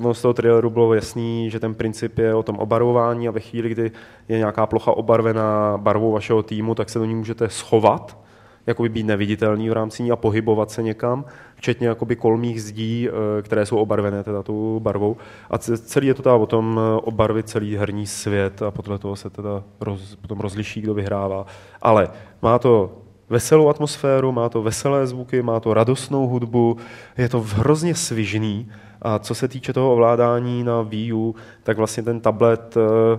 Uh, z toho traileru bylo jasný, že ten princip je o tom obarvování a ve chvíli, kdy je nějaká plocha obarvená barvou vašeho týmu, tak se do ní můžete schovat, jakoby být neviditelný v rámci ní a pohybovat se někam, včetně jakoby kolmých zdí, eh, které jsou obarvené teda tou barvou. A ce- celý je to teda o tom eh, obarvit celý herní svět a podle toho se teda roz, potom rozliší, kdo vyhrává. Ale má to veselou atmosféru, má to veselé zvuky, má to radostnou hudbu, je to hrozně svižný a co se týče toho ovládání na Wii U, tak vlastně ten tablet eh,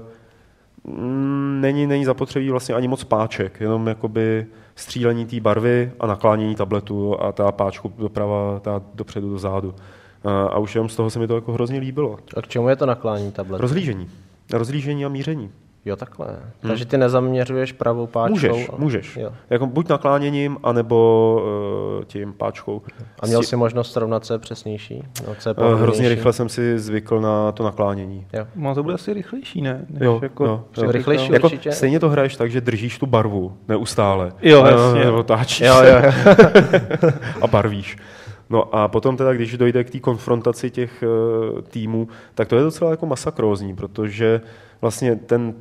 není, není zapotřebí vlastně ani moc páček, jenom jakoby střílení té barvy a naklánění tabletu a ta páčku doprava, ta dopředu, do zádu. A, a už jenom z toho se mi to jako hrozně líbilo. A k čemu je to naklání tabletu? Rozlížení. Rozlížení a míření. Jo, takhle. Hmm. Takže ty nezaměřuješ pravou páčkou? Můžeš, a... můžeš. Jo. Jako buď nakláněním, anebo uh, tím páčkou. A měl jsi možnost srovnat, co je přesnější? No, co je uh, hrozně rychle jsem si zvykl na to naklánění. Jo. No to bude asi rychlejší, ne? Než jo, jako jo, jo. Rychlejší jako určitě. Stejně to hraješ tak, že držíš tu barvu neustále. Jo, jasně. Nebo táčíš jo, jo. a barvíš. No a potom teda, když dojde k té konfrontaci těch uh, týmů, tak to je docela jako masakrózní, protože vlastně ten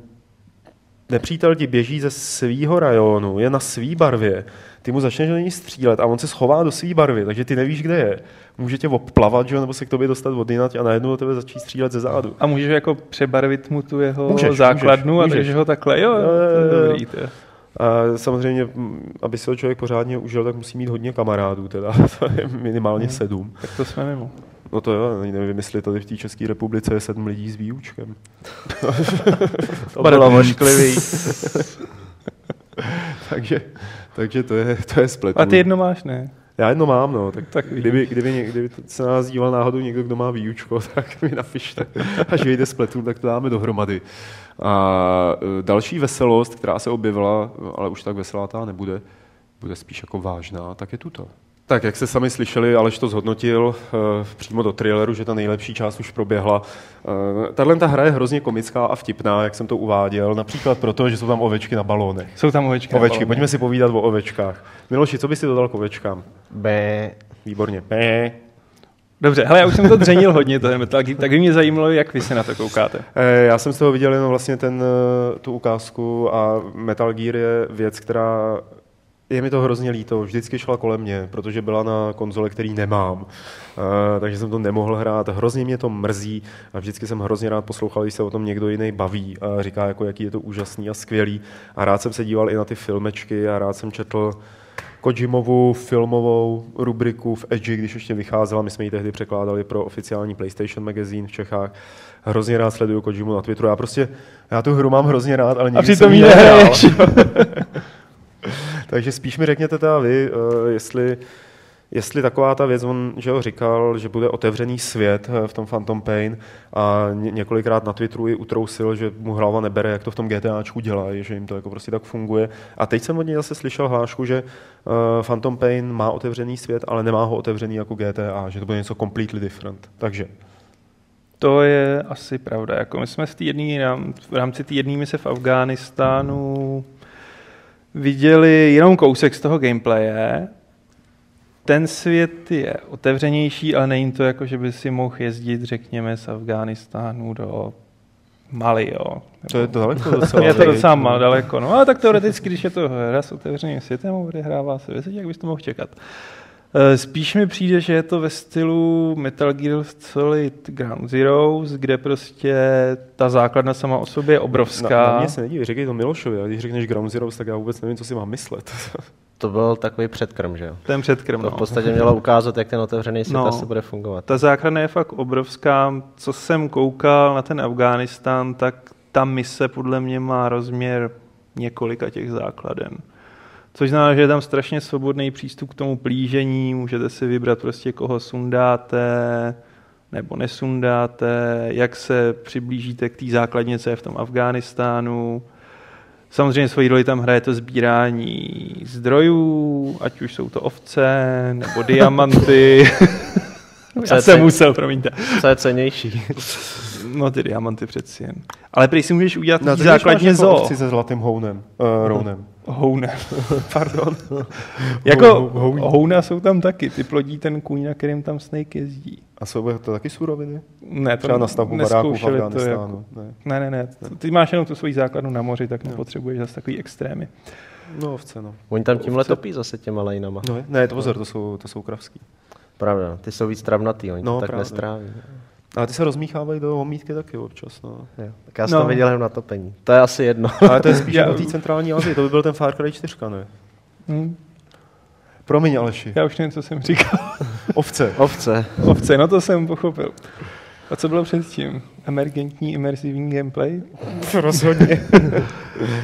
nepřítel ti běží ze svého rajonu, je na svý barvě, ty mu začneš do něj střílet a on se schová do své barvy, takže ty nevíš, kde je. Může tě obplavat, že? nebo se k tobě dostat od jinat a najednou do tebe začít střílet ze zádu. A můžeš jako přebarvit mu tu jeho můžeš, základnu můžeš, a takže ho takhle, jo, jo, to je dobrý. To. A samozřejmě, aby si ho člověk pořádně užil, tak musí mít hodně kamarádů, teda minimálně Hmm. sedm. Tak to jsme mimo. No to jo, nevím, jestli tady v té České republice je sedm lidí s výučkem. to bylo ošklivý. takže, takže to je, to je splet. A ty jedno máš, ne? Já jedno mám, no. Tak, Tak kdyby, kdyby, ně- kdyby se na nás díval náhodou někdo, kdo má výučko, tak mi napište. Až vyjde z pletů, tak to dáme dohromady. A e, další veselost, která se objevila, ale už tak veselá ta nebude, bude spíš jako vážná, tak je tuto. Tak, jak jste sami slyšeli, Aleš to zhodnotil uh, přímo do traileru, že ta nejlepší část už proběhla. Uh, Tahle ta hra je hrozně komická a vtipná, jak jsem to uváděl, například proto, že jsou tam ovečky na balónech. Jsou tam ovečky. na Ovečky, balóně. pojďme si povídat o ovečkách. Miloši, co bys si dodal k ovečkám? B. Výborně. Bé. Dobře, hele, já už jsem to dřenil hodně, to je metal, Gear, tak by mě zajímalo, jak vy se na to koukáte. Eh, Já jsem z toho viděl jenom vlastně ten, tu ukázku a Metal Gear je věc, která je mi to hrozně líto, vždycky šla kolem mě, protože byla na konzole, který nemám, uh, takže jsem to nemohl hrát. Hrozně mě to mrzí a vždycky jsem hrozně rád poslouchal, když se o tom někdo jiný baví a říká, jako, jaký je to úžasný a skvělý. A rád jsem se díval i na ty filmečky a rád jsem četl Kojimovu filmovou rubriku v Edge, když ještě vycházela, my jsme ji tehdy překládali pro oficiální PlayStation magazín v Čechách. Hrozně rád sleduju Kojimu na Twitteru. Já prostě, já tu hru mám hrozně rád, ale nikdy přitom jsem ji nehrál. Takže spíš mi řekněte teda vy, eh, jestli, jestli taková ta věc, on že jo, říkal, že bude otevřený svět eh, v tom Phantom Pain a ně- několikrát na Twitteru i utrousil, že mu hlava nebere, jak to v tom GTAčku dělají, že jim to jako prostě tak funguje. A teď jsem od něj zase slyšel hlášku, že uh, Phantom Pain má otevřený svět, ale nemá ho otevřený jako GTA, že to bude něco completely different. Takže To je asi pravda. Jako my jsme té jedný, v rámci té jedné mise v Afghánistánu viděli jenom kousek z toho gameplaye. Ten svět je otevřenější, ale není to jako, že by si mohl jezdit, řekněme, z Afghánistánu do Mali, jo. to je to daleko docela. je to docela mal daleko. No ale tak teoreticky, když je to hra s otevřeným světem odehrává se věci, jak bys to mohl čekat. Eh, Spíš mi přijde, že je to ve stylu Metal Gear Solid Ground Zeroes, kde prostě ta základna sama o sobě je obrovská. Na, na mě se nedíví, říkej to Milošovi, a když řekneš Ground Zeroes, tak já vůbec nevím, co si mám myslet. To byl takový předkrm, že jo? Ten předkrm, To no. v podstatě mělo ukázat, jak ten otevřený svět No. asi bude fungovat. Ta základna je fakt obrovská. Co jsem koukal na ten Afghánistán, tak ta mise podle mě má rozměr několika těch základen. Což znamená, že je tam strašně svobodný přístup k tomu plížení, můžete si vybrat prostě koho sundáte nebo nesundáte, jak se přiblížíte k té základně, co je v tom Afghánistánu. Samozřejmě svoji roli tam hraje to sbírání zdrojů, ať už jsou to ovce nebo diamanty. Co Já je jsem cen- musel, promiňte. Co je cenější? No ty diamanty přeci jen. Ale prý si můžeš udělat No, základně máš jako zoo. ovci se zlatým hounem, uh, rounem. Houne. Pardon. jako Hou- houna jsou tam taky. Ty plodí ten kůň, na kterým tam Snake jezdí. A jsou to taky suroviny? Ne, to Třeba na stavbu baráků v to jako-. Ne. Ne, ne, ne. Ty máš jenom tu svoji základnu na moři, tak nepotřebuješ zase takový extrémy. No, ovce, no. Oni tam tímhle Ovce. topí zase těma lejnama. no. Ne, to pozor, to jsou, to jsou kravský. Pravda, ty jsou víc travnatý, oni No, to tak právě. nestráví. Ale ty se rozmíchávají do omítky taky občas. No. Jo. Tak já jsem No. to viděl jenom na topení. To je asi jedno. Ale to je spíš Já- na té centrální Asii, to by byl ten Far Cry 4, ne? Hm. Promiň, Aleši. Já už nevím, co jsem říkal. Ovce. Ovce. Ovce, no to jsem pochopil. A co bylo předtím? Emergentní, imersivní gameplay? Rozhodně.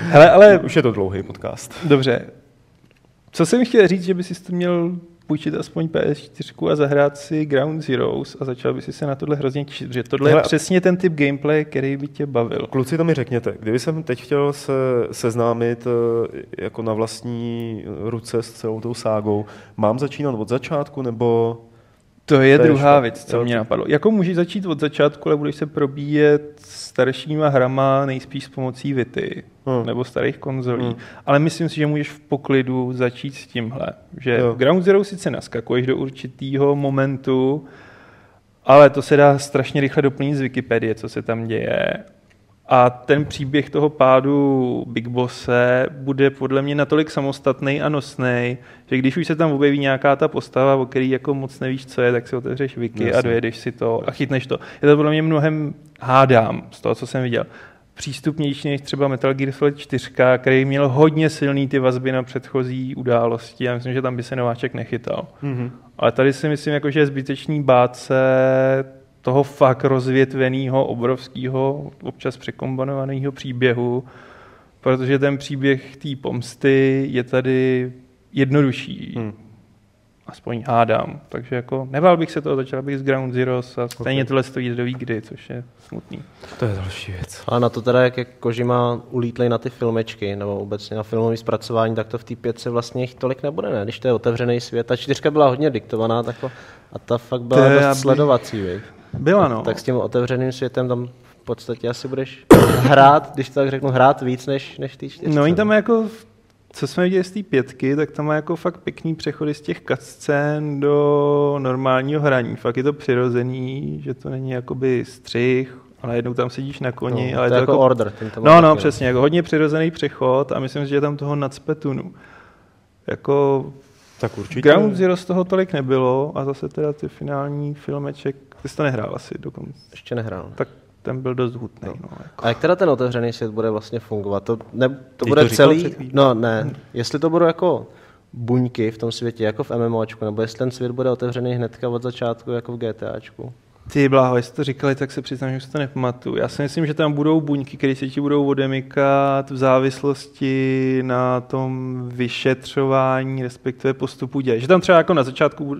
Hele, ale Už je to dlouhý podcast. Dobře. Co jsem chtěl říct, že by si to měl půjčit aspoň PS4 a zahrát si Ground Zeroes a začal by si se na tohle hrozně těšit, protože tohle Hele, je přesně ten typ gameplay, který by tě bavil. Kluci, to mi řekněte, kdyby jsem teď chtěl se seznámit eh, jako na vlastní ruce s celou tou ságou, mám začínat od začátku, nebo To je To je druhá špatný. věc, co Jo, mě napadlo. Jako můžeš začít od začátku, ale budeš se probíjet staršíma hrama nejspíš s pomocí Vity Hmm. nebo starých konzolí. Hmm. Ale myslím si, že můžeš v poklidu začít s tímhle. Že Jo. v Ground Zero sice naskakuješ do určitého momentu, ale to se dá strašně rychle doplnit z Wikipedie, co se tam děje. A ten příběh toho pádu Big Bosse bude podle mě natolik samostatný a nosný, že když už se tam objeví nějaká ta postava, o který jako moc nevíš, co je, tak si otevřeš wiki Jasně. a dojedeš si to a chytneš to. Je to podle mě mnohem hádám z toho, co jsem viděl přístupnější než třeba Metal Gear Solid 4, který měl hodně silný ty vazby na předchozí události. Já myslím, že tam by se nováček nechytal. mm-hmm. Ale tady si myslím, jako, že je zbytečný bát se toho fakt rozvětveného, obrovského, občas překombinovaného příběhu, protože ten příběh té pomsty je tady jednodušší. Hmm. Aspoň hádám. Takže jako nebál bych se toho, začal bych z Ground Zeroes a stejně Ok. tohle stojí do kdy, což je smutný. to je další věc. Ale na to teda, jak je Kojima ulítlej na ty filmečky, nebo obecně na filmové zpracování, tak to v té pětce vlastně jich tolik nebude, ne? Když to je otevřený svět. Ta čtyřka byla hodně diktovaná, tak a ta fakt byla To dost aby- sledovací, viď? Byla no. Tak s tím otevřeným světem tam v podstatě asi budeš hrát, když to tak řeknu, hrát víc než, než ty čtyřce. No oni tam jako, co jsme viděli z té pětky, tak tam má jako fakt pěkný přechody z těch cutscén do normálního hraní. Fakt je to přirozený, že to není jakoby střih, ale jednou tam sedíš na koni, no, ale to je jako order. Ten to má No, taky, no, přesně, jako hodně přirozený přechod a myslím si, že je tam toho nadspetunu. Jako Tak určitě. Ground Zero z toho tolik nebylo a zase teda ty finální filmeček, ty jsi to nehrál asi dokonce, Ještě nehrál. tak ten byl dost hutný. No. jako. A jak teda ten otevřený svět bude vlastně fungovat? To, ne, to Ty bude to celý... No ne, jestli to budou jako buňky v tom světě, jako v MMOčku, nebo jestli ten svět bude otevřený hnedka od začátku, jako v GTAčku. Ty bláho, jestli to říkali, tak se přiznám, že už si to nepamatuju. Já si myslím, že tam budou buňky, které se ti budou odemykat v závislosti na tom vyšetřování, respektive postupu děje. Že tam třeba jako na začátku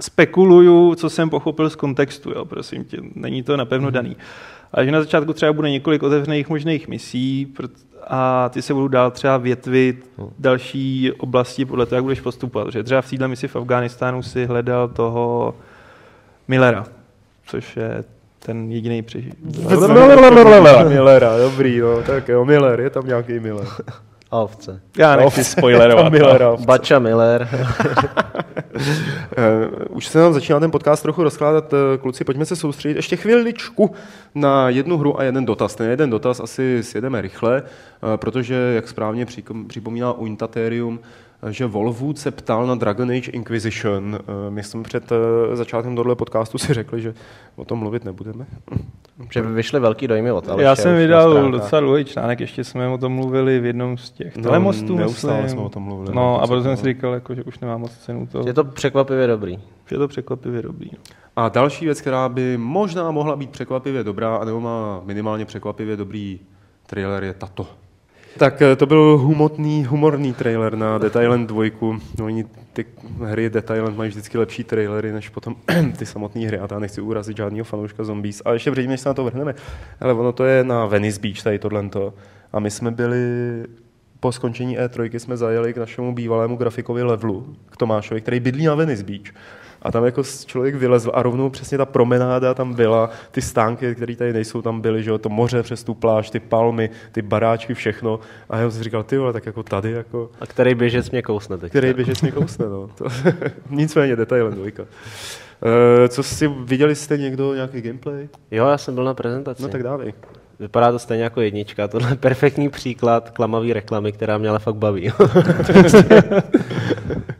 spekuluju, co jsem pochopil z kontextu, jo, prosím tě, není to napevno daný. Ale že na začátku třeba bude několik otevřených možných misí a ty se budou dál třeba větvit další oblasti podle toho, jak budeš postupovat. Že třeba v téhle misi v Afghánistánu si hledal toho Millera, což je ten jediný přežil. Millera, dobrý, no, tak jo, Miller, je tam nějaký Miller. A ovce. Já nechci spoilerovat. Millera. Bača Miller. Eh, Už se nám začíná ten podcast trochu rozkládat. Eh, Kluci, pojďme se soustředit ještě chviličku na jednu hru a jeden dotaz. Ten jeden dotaz asi sjedeme rychle, eh, protože, jak správně připomíná Uintaterium, eh, že Volvood se ptal na Dragon Age Inquisition. Eh, My jsme před eh, začátkem tohle podcastu si řekli, že o tom mluvit nebudeme. že by vyšly velký dojmy od Aleše Já jsem vydal docela dlouhý článek, ještě jsme o tom mluvili v jednom z těch No, telemostů, neustále myslím. jsme o tom mluvili, No, a proto to jsem se- si říkal, jako, že už nemá moc cenu to. Je to překvapivě dobrý. je to překvapivě dobrý. No. A další věc, která by možná mohla být překvapivě dobrá, anebo má minimálně překvapivě dobrý trailer, je tato. Tak eh, to byl humotný, humorný trailer na Dead Island 2. No, oni ty hry Dead Island mají vždycky lepší trailery, než potom ty samotné hry. A já nechci urazit žádného fanouška zombies. A ještě předtím, než se na to vrhneme. Ale ono to je na Venice Beach, tady tohle. A my jsme byli po skončení E3 jsme zajeli k našemu bývalému grafikovi levelu, k Tomášovi, který bydlí na Venice Beach. A tam jako člověk vylezl a rovnou přesně ta promenáda tam byla, ty stánky, které tady nejsou, tam byly, že jo, to moře přes tu pláž, ty palmy, ty baráčky, všechno. A já jsem si říkal, ty vole, tak jako tady, jako, A který běžec mě kousne teď. který běžec mi kousne, no. To, nicméně detailem dvojka. Uh, co si, viděli jste někdo nějaký gameplay? Jo, já jsem byl na prezentaci. No tak dávej. Vypadá to stejně jako jednička. Tohle je perfektní příklad klamavý reklamy, která mě ale fakt baví.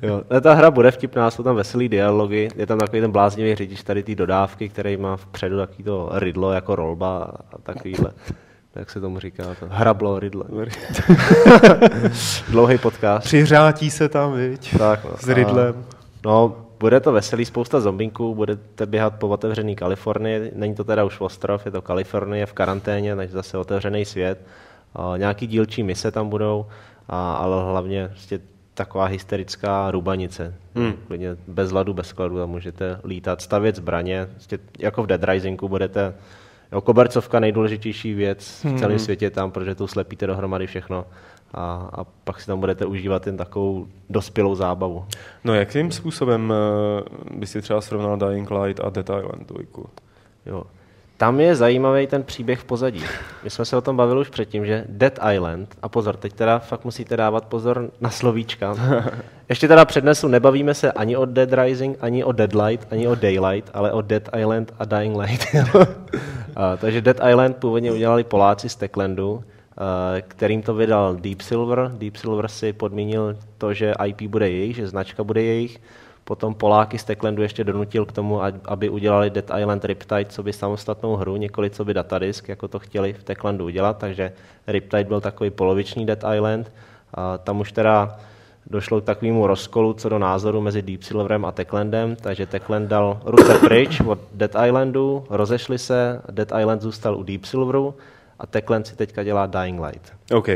jo. Ta hra bude vtipná, jsou tam veselý dialogy, je tam takový ten bláznivý řidič tady ty dodávky, který má vpředu takový to rydlo jako rolba a takovýhle. Jak se tomu říká? To hrablo, rydle. Dlouhý podcast. Přiřátí se tam, viď? Tak, no. S rydlem. No, bude to veselý, spousta zombinků, budete běhat po otevřený Kalifornii, není to teda už ostrov, je to Kalifornie v karanténě, takže zase otevřený svět. A nějaký dílčí mise tam budou, a, ale hlavně prostě taková hysterická rubanice. Hmm. Klidně bez ladu, bez skladu a můžete lítat, stavět zbraně. Prostě jako v Dead Risingu budete Jo, kobercovka nejdůležitější věc v celém hmm. světě tam, protože tu slepíte dohromady všechno a, a pak si tam budete užívat jen takovou dospělou zábavu. No jakým způsobem uh, by si třeba srovnal Dying Light a Dead Island 2? Jo. Tam je zajímavý ten příběh v pozadí. My jsme se o tom bavili už předtím, že Dead Island, a pozor, teď teda fakt musíte dávat pozor na slovíčka. Ještě teda přednesu, nebavíme se ani o Dead Rising, ani o Deadlight, ani o Daylight, ale o Dead Island a Dying Light. a, takže Dead Island původně udělali Poláci z Techlandu, kterým to vydal Deep Silver. Deep Silver si podmínil to, že IP bude jejich, že značka bude jejich. Potom Poláky z Techlandu ještě donutil k tomu, aby udělali Dead Island Riptide, co by samostatnou hru, několik co by datadisk, jako to chtěli v Techlandu udělat, takže Riptide byl takový poloviční Dead Island. A tam už teda došlo k takovému rozkolu co do názoru mezi Deep Silverem a Techlandem, takže Techland dal ruce pryč od Dead Islandu, rozešli se, Dead Island zůstal u Deep Silveru a Techland si teďka dělá Dying Light. OK.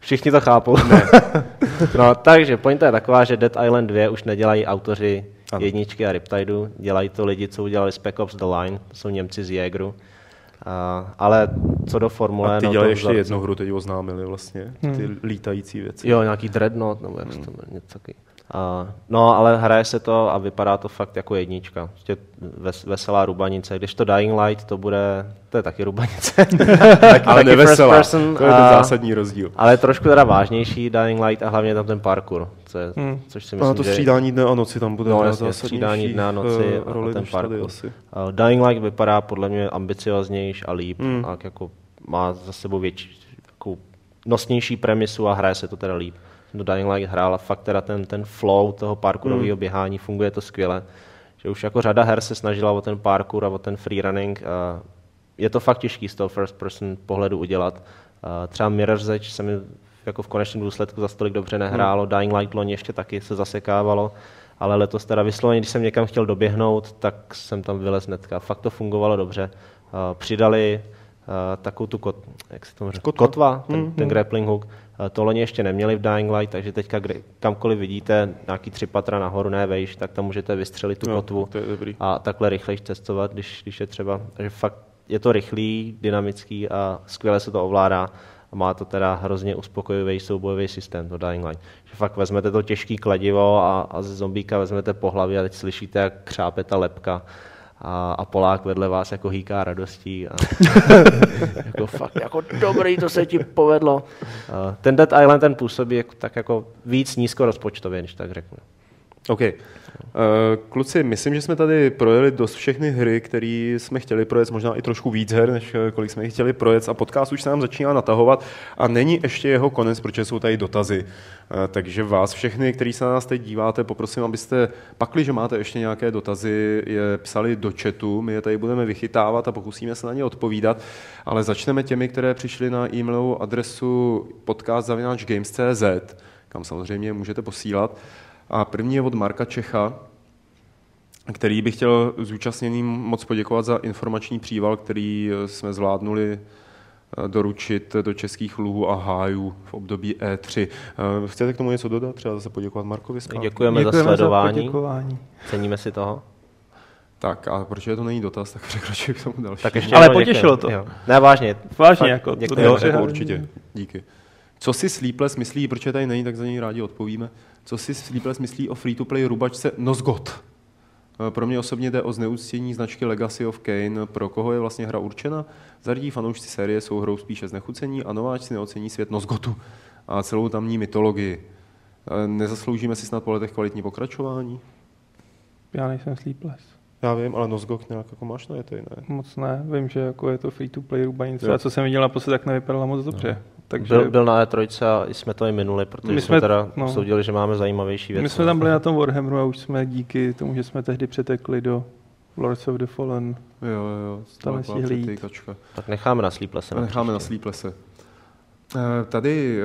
Všichni to chápou. Ne. no, takže pointa je taková, že Dead Island 2 už nedělají autoři ano. jedničky a Riptideu, dělají to lidi, co udělali Spec Ops The Line, to jsou Němci z Jägeru. Uh, ale co do formule... A ty no, dělají ještě jednu hru, teď oznámili vlastně, ty hmm. lítající věci. Jo, nějaký Dreadnought, nebo jak hmm. to něco takový. Uh, no, ale hraje se to a vypadá to fakt jako jednička. Prostě ves, veselá rubanice. Když to Dying Light, to bude, to je taky rubanice. ale neveselá, person, to je ten zásadní rozdíl. Ale trošku teda vážnější Dying Light a hlavně tam ten parkour, co je, hmm. což si myslím, a to střídání dne a noci tam bude no, jasně, střídání dne a noci a, a ten parkour. Asi. Uh, Dying Light vypadá podle mě ambicioznější a líp hmm. a jako má za sebou větší, jako nosnější premisu a hraje se to teda líp do Dying Light hrála fakt teda ten, ten flow toho parkourového mm. běhání, funguje to skvěle. Že už jako řada her se snažila o ten parkour a o ten freerunning. A je to fakt těžký z toho first person pohledu udělat. A třeba Mirror's Edge se mi jako v konečném důsledku za stolik dobře nehrálo, mm. Dying Light loni ještě taky se zasekávalo, ale letos teda vysloveně, když jsem někam chtěl doběhnout, tak jsem tam vylez netka. Fakt to fungovalo dobře. Přidali takovou tu kot, jak se to Kotva, kotva ten, mm, ten grappling hook. To loni ještě neměli v Dying Light, takže teďka kde, kamkoliv vidíte nějaký tři patra nahoru, ne vejš, tak tam můžete vystřelit tu no, kotvu to je dobrý. a takhle rychle cestovat, když, když je třeba. Takže fakt je to rychlý, dynamický a skvěle se to ovládá a má to teda hrozně uspokojivý soubojový systém, to Dying Light. Že fakt vezmete to těžký kladivo a, a ze zombíka vezmete po hlavě a teď slyšíte, jak křápe ta lepka a, a Polák vedle vás jako hýká radostí. A, jako fakt, jako dobrý, to se ti povedlo. A ten Dead Island ten působí jako, tak jako víc nízkorozpočtově, když tak řeknu. OK. Eh, kluci, myslím, že jsme tady projeli dost všechny hry, které jsme chtěli projet, možná i trošku víc her, než eh, kolik jsme jich chtěli projet a podcast už se nám začíná natahovat a není ještě jeho konec, protože jsou tady dotazy. Eh, takže vás všechny, kteří se na nás teď díváte, poprosím, abyste pakli, že máte ještě nějaké dotazy, je psali do chatu, my je tady budeme vychytávat a pokusíme se na ně odpovídat, ale začneme těmi, které přišly na e-mailovou adresu podcast.games.cz, kam samozřejmě můžete posílat. A první je od Marka Čecha, který bych chtěl zúčastněným moc poděkovat za informační příval, který jsme zvládnuli eh, doručit do českých luhů a hájů v období E3. Eh, chcete k tomu něco dodat? Třeba zase poděkovat Markovi? Děkujeme, Děkujeme za sledování. Za Ceníme si toho. Tak a protože to není dotaz, tak překročuji k tomu další. Tak ještě Ale potěšilo to. Jo. Ne, vážně. Vážně, fakt, jako. Děkuji. Jo, jako určitě. Díky. Co si Sleepless myslí, proč tady není, tak za něj rádi odpovíme. Co si Sleepless myslí o free-to-play rubačce Nosgot? Eh, pro mě osobně jde o zneuctění značky Legacy of Kane. Pro koho je vlastně hra určena? Zardí fanoušci série jsou hrou spíše znechucení a nováčci neocení svět Nosgotu a celou tamní mytologii. Eh, nezasloužíme si snad po letech kvalitní pokračování? Já nejsem Sleepless. Já vím, ale Nosgok nějak jako máš na je ne? Moc ne, vím, že jako je to free to play rubanice a co jsem viděl naposled, tak nevypadala moc dobře. No. Takže... Byl, byl na E3 a jsme to i minuli, protože my jsme, jsme teda no, soudili, že máme zajímavější věci. My jsme tam byli na tom Warhammeru a už jsme díky tomu, že jsme tehdy přetekli do Lords of the Fallen. Jo, jo, tam si Tak necháme na Sleeplesse. Necháme na Sleeplesse. Eh, tady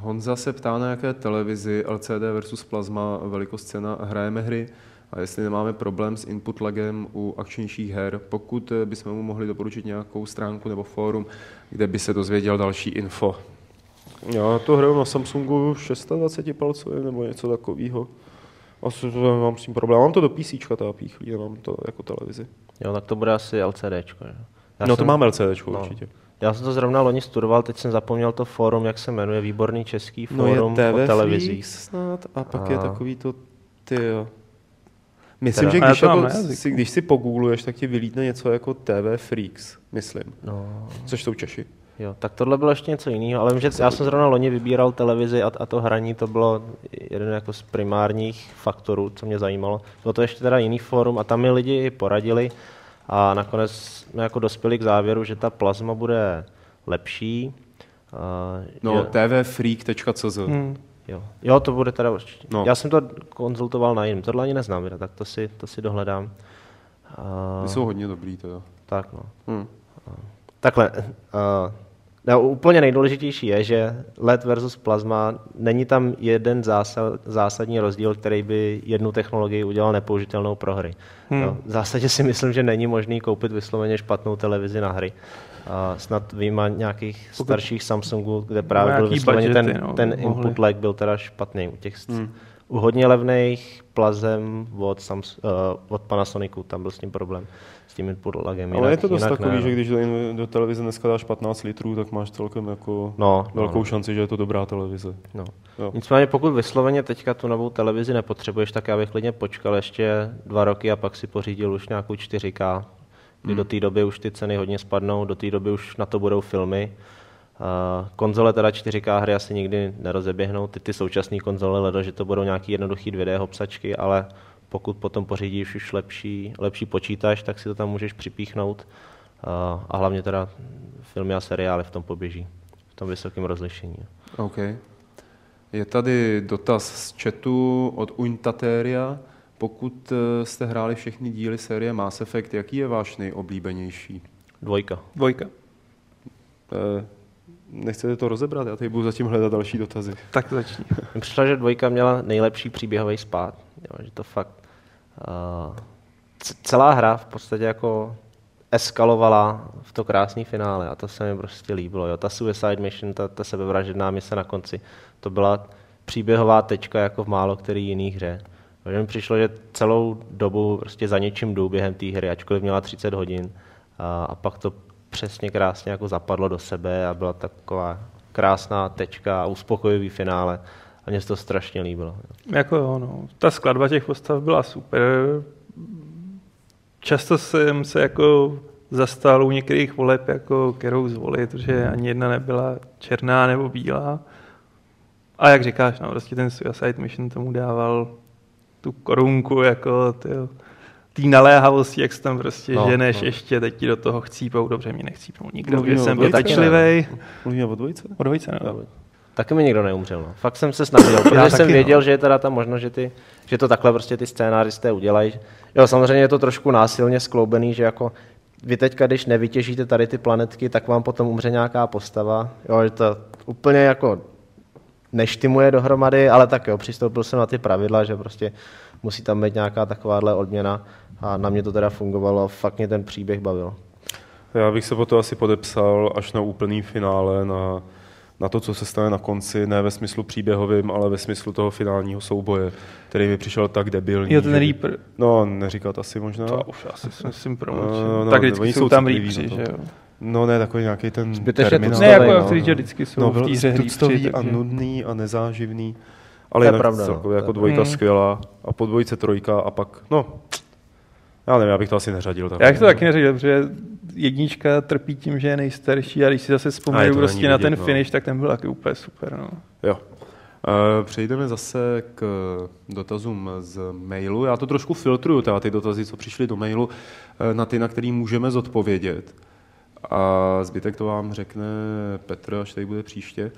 Honza se ptá na jaké televizi LCD versus Plasma velikost cena hrajeme hry a jestli nemáme problém s input lagem u akčnějších her, pokud eh, bychom mu mohli doporučit nějakou stránku nebo fórum, kde by se dozvěděl další info. Já to hraju na Samsungu 26 palcovým nebo něco takového. Asi to nemám s tím problém. Mám to do PC ta píchlí, nemám to jako televizi. Jo, tak to bude asi LCDčko. Jo. Já no jsem, to mám LCDčko no. určitě. Já jsem to zrovna loni studoval, teď jsem zapomněl to fórum, jak se jmenuje, výborný český fórum no je TV o televizích. snad a pak a... je takový to, ty Myslím, teda, že když, jako, si, když si pogoogluješ, tak ti vylítne něco jako TV Freaks, myslím. No. Což jsou Češi. Jo, tak tohle bylo ještě něco jiného, ale vím, že já jsem zrovna loni vybíral televizi a, a to hraní, to bylo jeden jako z primárních faktorů, co mě zajímalo. Bylo to ještě teda jiný fórum a tam mi lidi poradili a nakonec jsme jako dospěli k závěru, že ta plazma bude lepší. Uh, no, je... tvfreak.cz hmm. Jo. jo, to bude teda určitě. No. Já jsem to konzultoval na jiném, tohle ani neznám, tak to si, to si dohledám. Uh, jsou hodně dobrý, to jo. Tak no. Hmm. Uh, takhle, uh, no, úplně nejdůležitější je, že LED versus plazma, není tam jeden zásad, zásadní rozdíl, který by jednu technologii udělal nepoužitelnou pro hry. Hmm. No, v zásadě si myslím, že není možný koupit vysloveně špatnou televizi na hry. Uh, snad výjima nějakých Pokud... starších Samsungů, kde právě byl vysloveně ten, no, ten input lag byl teda špatný. U těch hmm. u hodně levných plazem od, uh, od Panasonicu, tam byl s tím problém s tím input lagem. Jinak, Ale je to dost takový, ne, že no. když do, do televize dneska dáš 15 litrů, tak máš celkem jako no, velkou no, no. šanci, že je to dobrá televize. No. Jo. Nicméně pokud vysloveně teďka tu novou televizi nepotřebuješ, tak já bych klidně počkal ještě dva roky a pak si pořídil už nějakou 4K, kdy hmm. do té doby už ty ceny hodně spadnou, do té doby už na to budou filmy. Uh, konzole teda 4K hry asi nikdy nerozeběhnou, ty, ty současné konzole, ledo, že to budou nějaký jednoduchý 2D hopsačky, ale pokud potom pořídíš už lepší, lepší počítač, tak si to tam můžeš připíchnout uh, a hlavně teda filmy a seriály v tom poběží, v tom vysokém rozlišení. OK. Je tady dotaz z chatu od Uintateria. Pokud eh, jste hráli všechny díly série Mass Effect, jaký je váš nejoblíbenější? Dvojka. Dvojka. E, nechcete to rozebrat? Já tady budu zatím hledat další dotazy. Tak začni. Mně přišlo, že dvojka měla nejlepší příběhový spát. Jo, že to fakt... Uh, celá hra v podstatě jako eskalovala v to krásné finále a to se mi prostě líbilo. Jo. Ta Suicide Mission, ta, ta sebevražedná mise na konci, to byla příběhová tečka jako v málo který jiný hře. Takže mi přišlo, že celou dobu prostě za něčím jdu během té hry, ačkoliv měla 30 hodin. A, a pak to přesně krásně jako zapadlo do sebe a byla taková krásná tečka a uspokojivý finále. A mě se to strašně líbilo. Jako jo, no. Ta skladba těch postav byla super. Často jsem se jako zastal u některých voleb, jako kterou zvolit, protože ani jedna nebyla černá nebo bílá. A jak říkáš, no, prostě ten Suicide Mission tomu dával tu korunku, jako tý naléhavosti, jak se tam prostě no, ženeš no. ještě, teď ti do toho chcípou, dobře, mě nechcípou nikdo, Mluvíme jsem byl pečlivej. Mluvíme o dvojce? O dvojce, no. Taky mi nikdo neumřel. No. Fakt jsem se snažil, protože jsem věděl, no. že je teda ta možnost, že, ty, že to takhle prostě ty scénáristé udělají. Jo, samozřejmě je to trošku násilně skloubený, že jako vy teďka, když nevytěžíte tady ty planetky, tak vám potom umře nějaká postava. Jo, že to úplně jako neštimuje dohromady, ale tak jo, přistoupil jsem na ty pravidla, že prostě musí tam být nějaká takováhle odměna a na mě to teda fungovalo, fakt mě ten příběh bavil. Já bych se po to asi podepsal až na úplný finále, na, na to, co se stane na konci, ne ve smyslu příběhovým, ale ve smyslu toho finálního souboje, který mi přišel tak debilní. Jo, ten Reaper. No, neříkat asi možná. To už asi si myslím promlčit. No, no, tak vždycky jsou tam Reaperi, že jo. No ne, takový nějaký ten Zbytečně terminál. Ne, jako no, že vždycky jsou no, v té hře tuctový a nudný a nezáživný. Ale je pravda, celkově no, jako dvojka hmm. skvělá a po dvojce trojka a pak, no, já nevím, já bych to asi neřadil. Tak. Já bych to taky neřadil, protože jednička trpí tím, že je nejstarší a když si zase vzpomenu prostě na ten no. finish, tak ten byl taky úplně super. No. Jo. Uh, přejdeme zase k dotazům z mailu. Já to trošku filtruju, teda ty dotazy, co přišly do mailu, uh, na ty, na který můžeme zodpovědět. A zbytek to vám řekne Petr, až tady bude příště.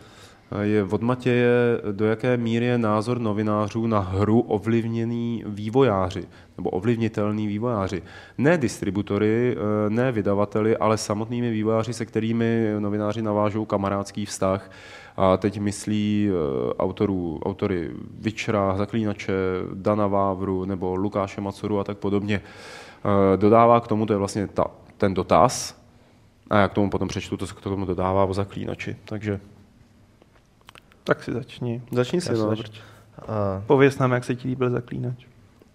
Je od Matěje, do jaké míry je názor novinářů na hru ovlivněný vývojáři, nebo ovlivnitelný vývojáři. Ne distributory, ne vydavateli, ale samotnými vývojáři, se kterými novináři navážou kamarádský vztah. A teď myslí eh, autorů, autory Vyčra, Zaklínače, Dana Vávru nebo Lukáše Macuru a tak podobně. Eh, dodává k tomu, to je vlastně ta, ten dotaz, a já k tomu potom přečtu to, co k tomu dodává o zaklínači. Takže Tak si začni. Začni si, no. začnu. A, Pověz nám, jak se ti líbil zaklínač.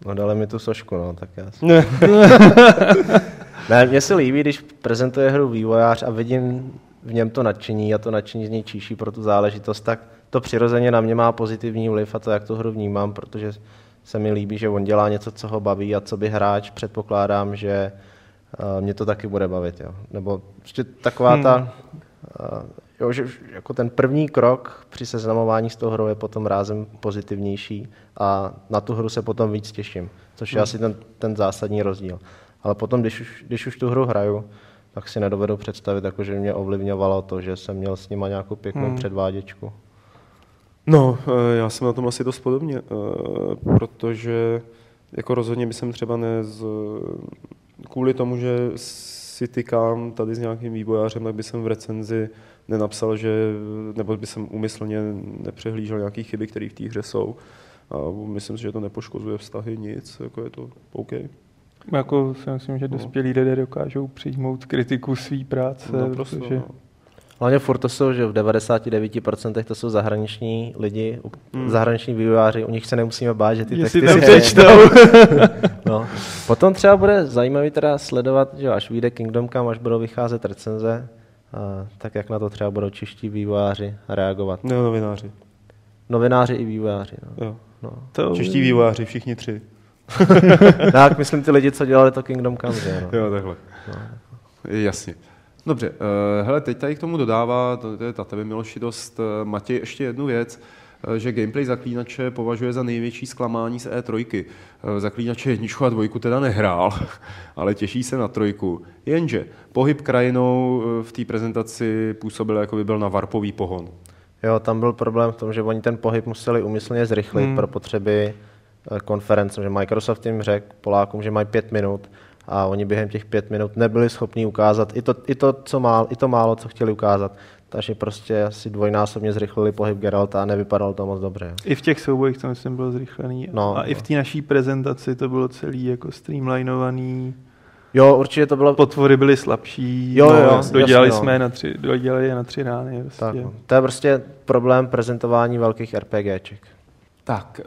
no dali mi tu sošku, no, tak já si... Ne. Ne, mně se líbí, když prezentuje hru vývojář a vidím v něm to nadšení a to nadšení z něj číší pro tu záležitost, tak to přirozeně na mě má pozitivní vliv a to, jak tu hru vnímám, protože se mi líbí, že on dělá něco, co ho baví a co by hráč předpokládám, že uh, mě to taky bude bavit. Jo. Nebo prostě taková hmm. ta, jo, že jako ten první krok při seznamování s tou hrou je potom rázem pozitivnější a na tu hru se potom víc těším, což je Hmm. asi ten, ten zásadní rozdíl. Ale potom, když už, když už tu hru hraju, tak si nedovedu představit, jako, že mě ovlivňovalo to, že jsem měl s nima nějakou pěknou Hmm. předváděčku. No, eh, já jsem na tom asi dost podobně, eh, protože jako rozhodně by jsem třeba ne z, kvůli tomu, že si tykám tady s nějakým vývojářem, tak by jsem v recenzi nenapsal, že, nebo by jsem umyslně nepřehlížel nějaké chyby, které v té hře jsou. A myslím si, že to nepoškozuje vztahy nic, jako je to OK. Jako si myslím, že dospělí lidé dokážou přijmout kritiku své práce, No, prostě, protože no. Hlavně furt to jsou, že v 99% to jsou zahraniční lidi, Hmm. zahraniční vývojáři, u nich se nemusíme bát, že ty jestli texty tam si přečtou. No. Potom třeba bude zajímavý teda sledovat, že až vyjde Kingdom Come, až budou vycházet recenze, a tak jak na to třeba budou čeští vývojáři reagovat. Ne, novináři. Novináři i vývojáři. No. Jo. No. To, Čeští vývojáři, všichni tři. no, jak myslím ty lidi, co dělali to Kingdom Come, že no. Jo, takhle. No. Jasně. Dobře, uh, hele, teď tady k tomu dodává, to, to je ta tebe Miloši dost, uh, Matěj ještě jednu věc, uh, že gameplay Zaklínače považuje za největší zklamání z E3. Uh, Zaklínače jedničku a dvojku teda nehrál, ale těší se na trojku. Jenže pohyb krajinou v té prezentaci působil, jako by byl na varpový pohon. Jo, tam byl problém v tom, že oni ten pohyb museli umyslně zrychlit Hmm. pro potřeby eh, konference, že Microsoft jim řekl Polákům, že mají pět minut a oni během těch pět minut nebyli schopni ukázat i to, i to, co málo, i to málo, co chtěli ukázat. Takže prostě asi dvojnásobně zrychlili pohyb Geralta a nevypadalo to moc dobře. jo. I v těch soubojích to myslím bylo zrychlený. No, a i v no. té naší prezentaci to bylo celý jako streamlinovaný. Jo, určitě to bylo Potvory byly slabší. Jo, jo, no, jasně, dodělali jasně, no. jsme je na tři, dodělali je na tři rány. Prostě. tak. no. To je prostě problém prezentování velkých RPGček. Tak,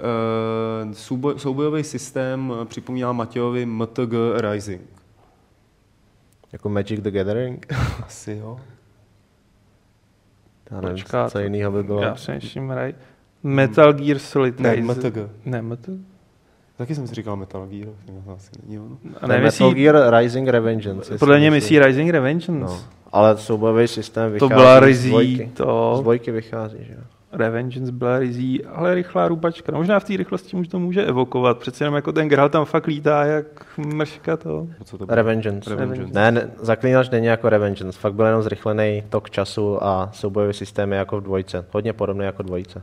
uh, souboj, soubojový systém eh, připomíná Matějovi MTG Rising. Jako Magic the Gathering. Asi jo. Já nevím, Počkat. co jiného by bylo. Já přemýšlím, hraj. Metal Gear Solid Ne, Rise- MTG. Ne, Metal? Taky jsem si říkal Metal Gear, to asi není ono. A To ne, myslí, Metal Gear Rising Revengeance. podle mě myslí Rising Revengeance. No, ale soubojový systém to vychází byla z Rizí, dvojky. Z to dvojky vychází, že jo. Revengeance byla Rizí, ale rychlá rubačka. No, možná v té rychlosti už to může evokovat. Přece jenom jako ten Geralt tam fakt lítá jak mrška to. No, Co to bylo? Revengeance. Revengeance. Ne, ne, zaklínač není jako Revengeance, fakt byl jenom zrychlený tok času a soubojový systém je jako v dvojce. Hodně podobný jako dvojice.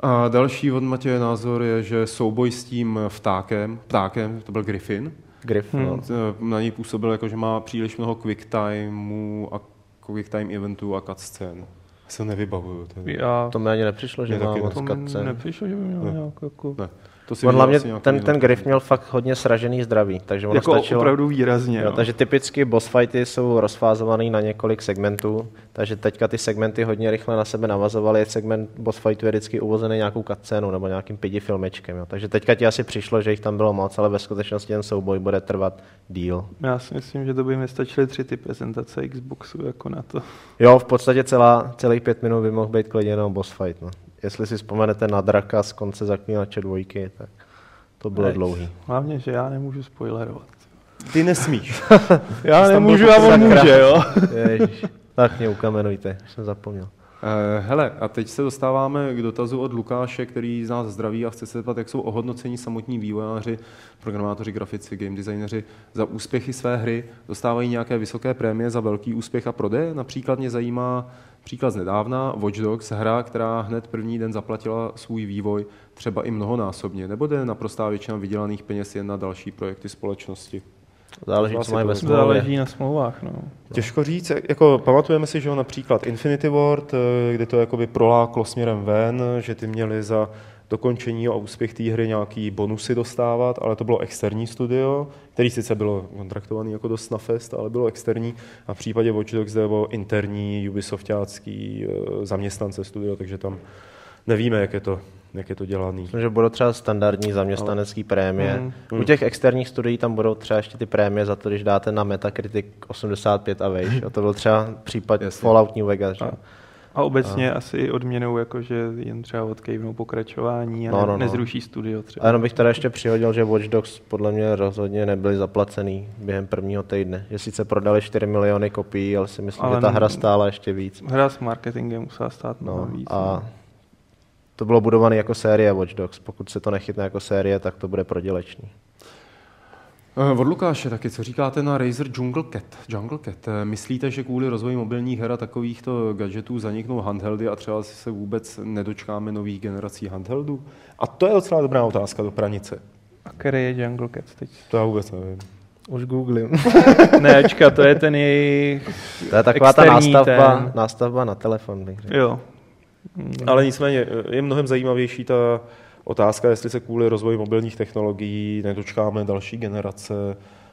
A další od Matěje názor je, že souboj s tím vtákem, ptákem, to byl Griffin, Griff, Hmm. no. na něj působil jako, že má příliš mnoho quick timeu a quick time eventů a cutscén. Já se nevybavuju. To, je, Já To mi ani nepřišlo, že má taky ne. moc to mi cutscene. nepřišlo, že by měl Ne. nějak jako... ne, to si On viděl hlavně asi nějakou ten, ten Griff měl fakt hodně sražený zdraví, takže ono jako stačilo... opravdu výrazně. Jo, no. takže typicky boss fighty jsou rozfázovaný na několik segmentů, takže teďka ty segmenty hodně rychle na sebe navazovaly. Segment boss fightu je vždycky uvozený nějakou cutscénou nebo nějakým pidi filmečkem. Jo. Takže teďka ti asi přišlo, že jich tam bylo moc, ale ve skutečnosti ten souboj bude trvat díl. Já si myslím, že to by mi stačily tři ty prezentace Xboxu jako na to. Jo, v podstatě celá, celých pět minut by mohl být klidně jenom boss fight. No. Jestli si vzpomenete na draka z konce zaklínače dvojky, tak to bylo Ej, dlouhý. Hlavně, že já nemůžu spoilerovat. Ty nesmíš. Já nemůžu, a on může, jo. Ježiš. Tak mě ukamenujte, už jsem zapomněl. Eh, Hele, a teď se dostáváme k dotazu od Lukáše, který z nás zdraví a chce se zeptat, jak jsou ohodnoceni samotní vývojáři, programátoři, grafici, game designeři za úspěchy své hry. Dostávají nějaké vysoké prémie za velký úspěch a prodej? Například mě zajímá příklad z nedávna, Watch Dogs, hra, která hned první den zaplatila svůj vývoj třeba i mnohonásobně, nebo jde naprostá většina vydělaných peněz jen na další projekty společnosti? Záleží, co mají ve to- smlouvě. Záleží na smlouvách, no. Těžko říct, jak- jako pamatujeme si, že jo, například Infinity Ward, eh, kdy to jakoby proláklo směrem ven, že ty měli za dokončení a úspěch té hry nějaký bonusy dostávat, ale to bylo externí studio, který sice bylo kontraktovaný jako do Snafest, ale bylo externí a v případě Watch Dogs bylo interní Ubisoftácký eh, zaměstnance studio, takže tam nevíme, jak je to, jak je to dělaný. Myslím, že budou třeba standardní zaměstnanecký ale... prémie. Mm. U těch externích studií tam budou třeba ještě ty prémie za to, když dáte na Metacritic 85 a vejš. A to byl třeba případ Jasně. Fallout New Vegas. Že? A, a obecně a... asi odměnou, jako že jen třeba odkejvnou pokračování a no, no, no. nezruší studio třeba. A jenom bych teda ještě přihodil, že Watch Dogs podle mě rozhodně nebyly zaplacený během prvního týdne. Že sice prodali 4 miliony kopií, ale si myslím, ale že ta hra stála ještě víc. Hra s marketingem musela stát no, víc. A no to bylo budované jako série Watch Dogs. Pokud se to nechytne jako série, tak to bude prodělečný. Eh, od Lukáše taky, co říkáte na Razer Jungle Cat? Jungle Cat. Eh, myslíte, že kvůli rozvoji mobilních her a takovýchto gadgetů zaniknou handheldy a třeba se vůbec nedočkáme nových generací handheldů? A to je docela dobrá otázka do pranice. A který je Jungle Cat teď? To já vůbec nevím. Už googlím. ne, ačka, to je ten jejich To je taková ta nástavba, ten... nástavba na telefon. Bych řekl. Jo. Ale nicméně je mnohem zajímavější ta otázka, jestli se kvůli rozvoji mobilních technologií nedočkáme další generace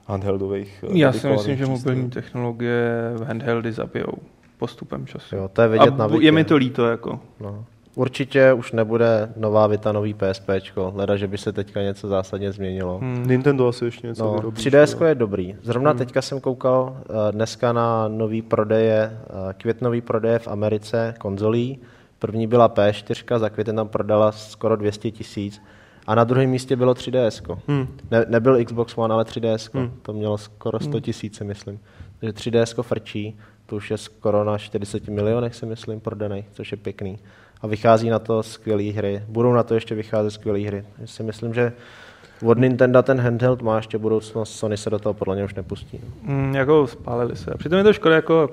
handheldových. Já si myslím, že mobilní technologie handheldy zabijou postupem času. Jo, to je vidět A na je mi to líto. Jako. No. Určitě už nebude nová Vita, nový PSP, leda, že by se teďka něco zásadně změnilo. Hmm. Nintendo asi ještě něco no, vyrobí. 3DS je dobrý. Zrovna hmm. teďka jsem koukal uh, dneska na nový prodeje, uh, květnový prodeje v Americe konzolí První byla P4, za květen tam prodala skoro 200 tisíc. A na druhém místě bylo 3DS. Hmm. Ne, nebyl Xbox One, ale 3DS. Hmm. To mělo skoro 100 hmm. tisíc, myslím. Takže 3DS frčí, to už je skoro na 40 milionech, si myslím, prodaný, což je pěkný. A vychází na to skvělé hry. Budou na to ještě vycházet skvělé hry. Já si myslím, že od Nintendo ten handheld má ještě budoucnost, Sony se do toho podle něj už nepustí. Mm, jako spálili se. Přitom je to škoda, jako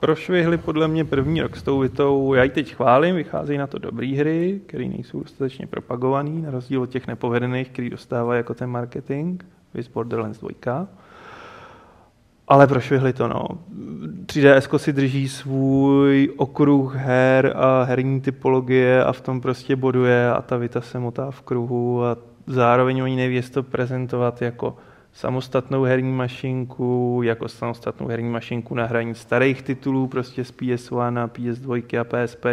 prošvihli podle mě první rok s tou Vitou. Já ji teď chválím, vycházejí na to dobré hry, které nejsou dostatečně propagované, na rozdíl od těch nepovedených, který dostávají jako ten marketing, vys Borderlands 2. Ale prošvihli to, no. 3DS si drží svůj okruh her a herní typologie a v tom prostě boduje a ta Vita se motá v kruhu a zároveň oni neví, to prezentovat jako samostatnou herní mašinku, jako samostatnou herní mašinku na hraní starých titulů, prostě z PS1 a PS2 a PSP,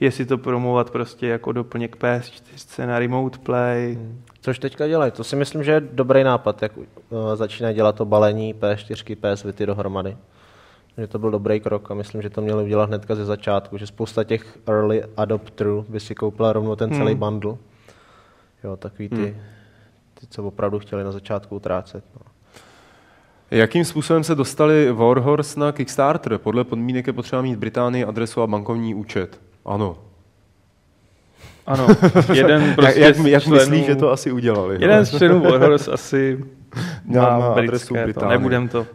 jestli to promovat prostě jako doplněk PS4 na Remote Play. Hmm. Což teďka dělají, to si myslím, že je dobrý nápad, jak uh, začínají dělat to balení PS4, PS Vity dohromady. Že to byl dobrý krok a myslím, že to měli udělat hnedka ze začátku, že spousta těch early adopterů by si koupila rovnou ten celý hmm. bundle. Jo, takový ty hmm ty, co opravdu chtěli na začátku utrácet. No. Jakým způsobem se dostali Warhorse na Kickstarter? Podle podmínek je potřeba mít Británii adresu a bankovní účet. Ano. Ano, jeden prostě jak, jak, jak členů, myslíš, že to asi udělali? Jeden z členů Warhorse asi má, má adresu Británii. Nebudem to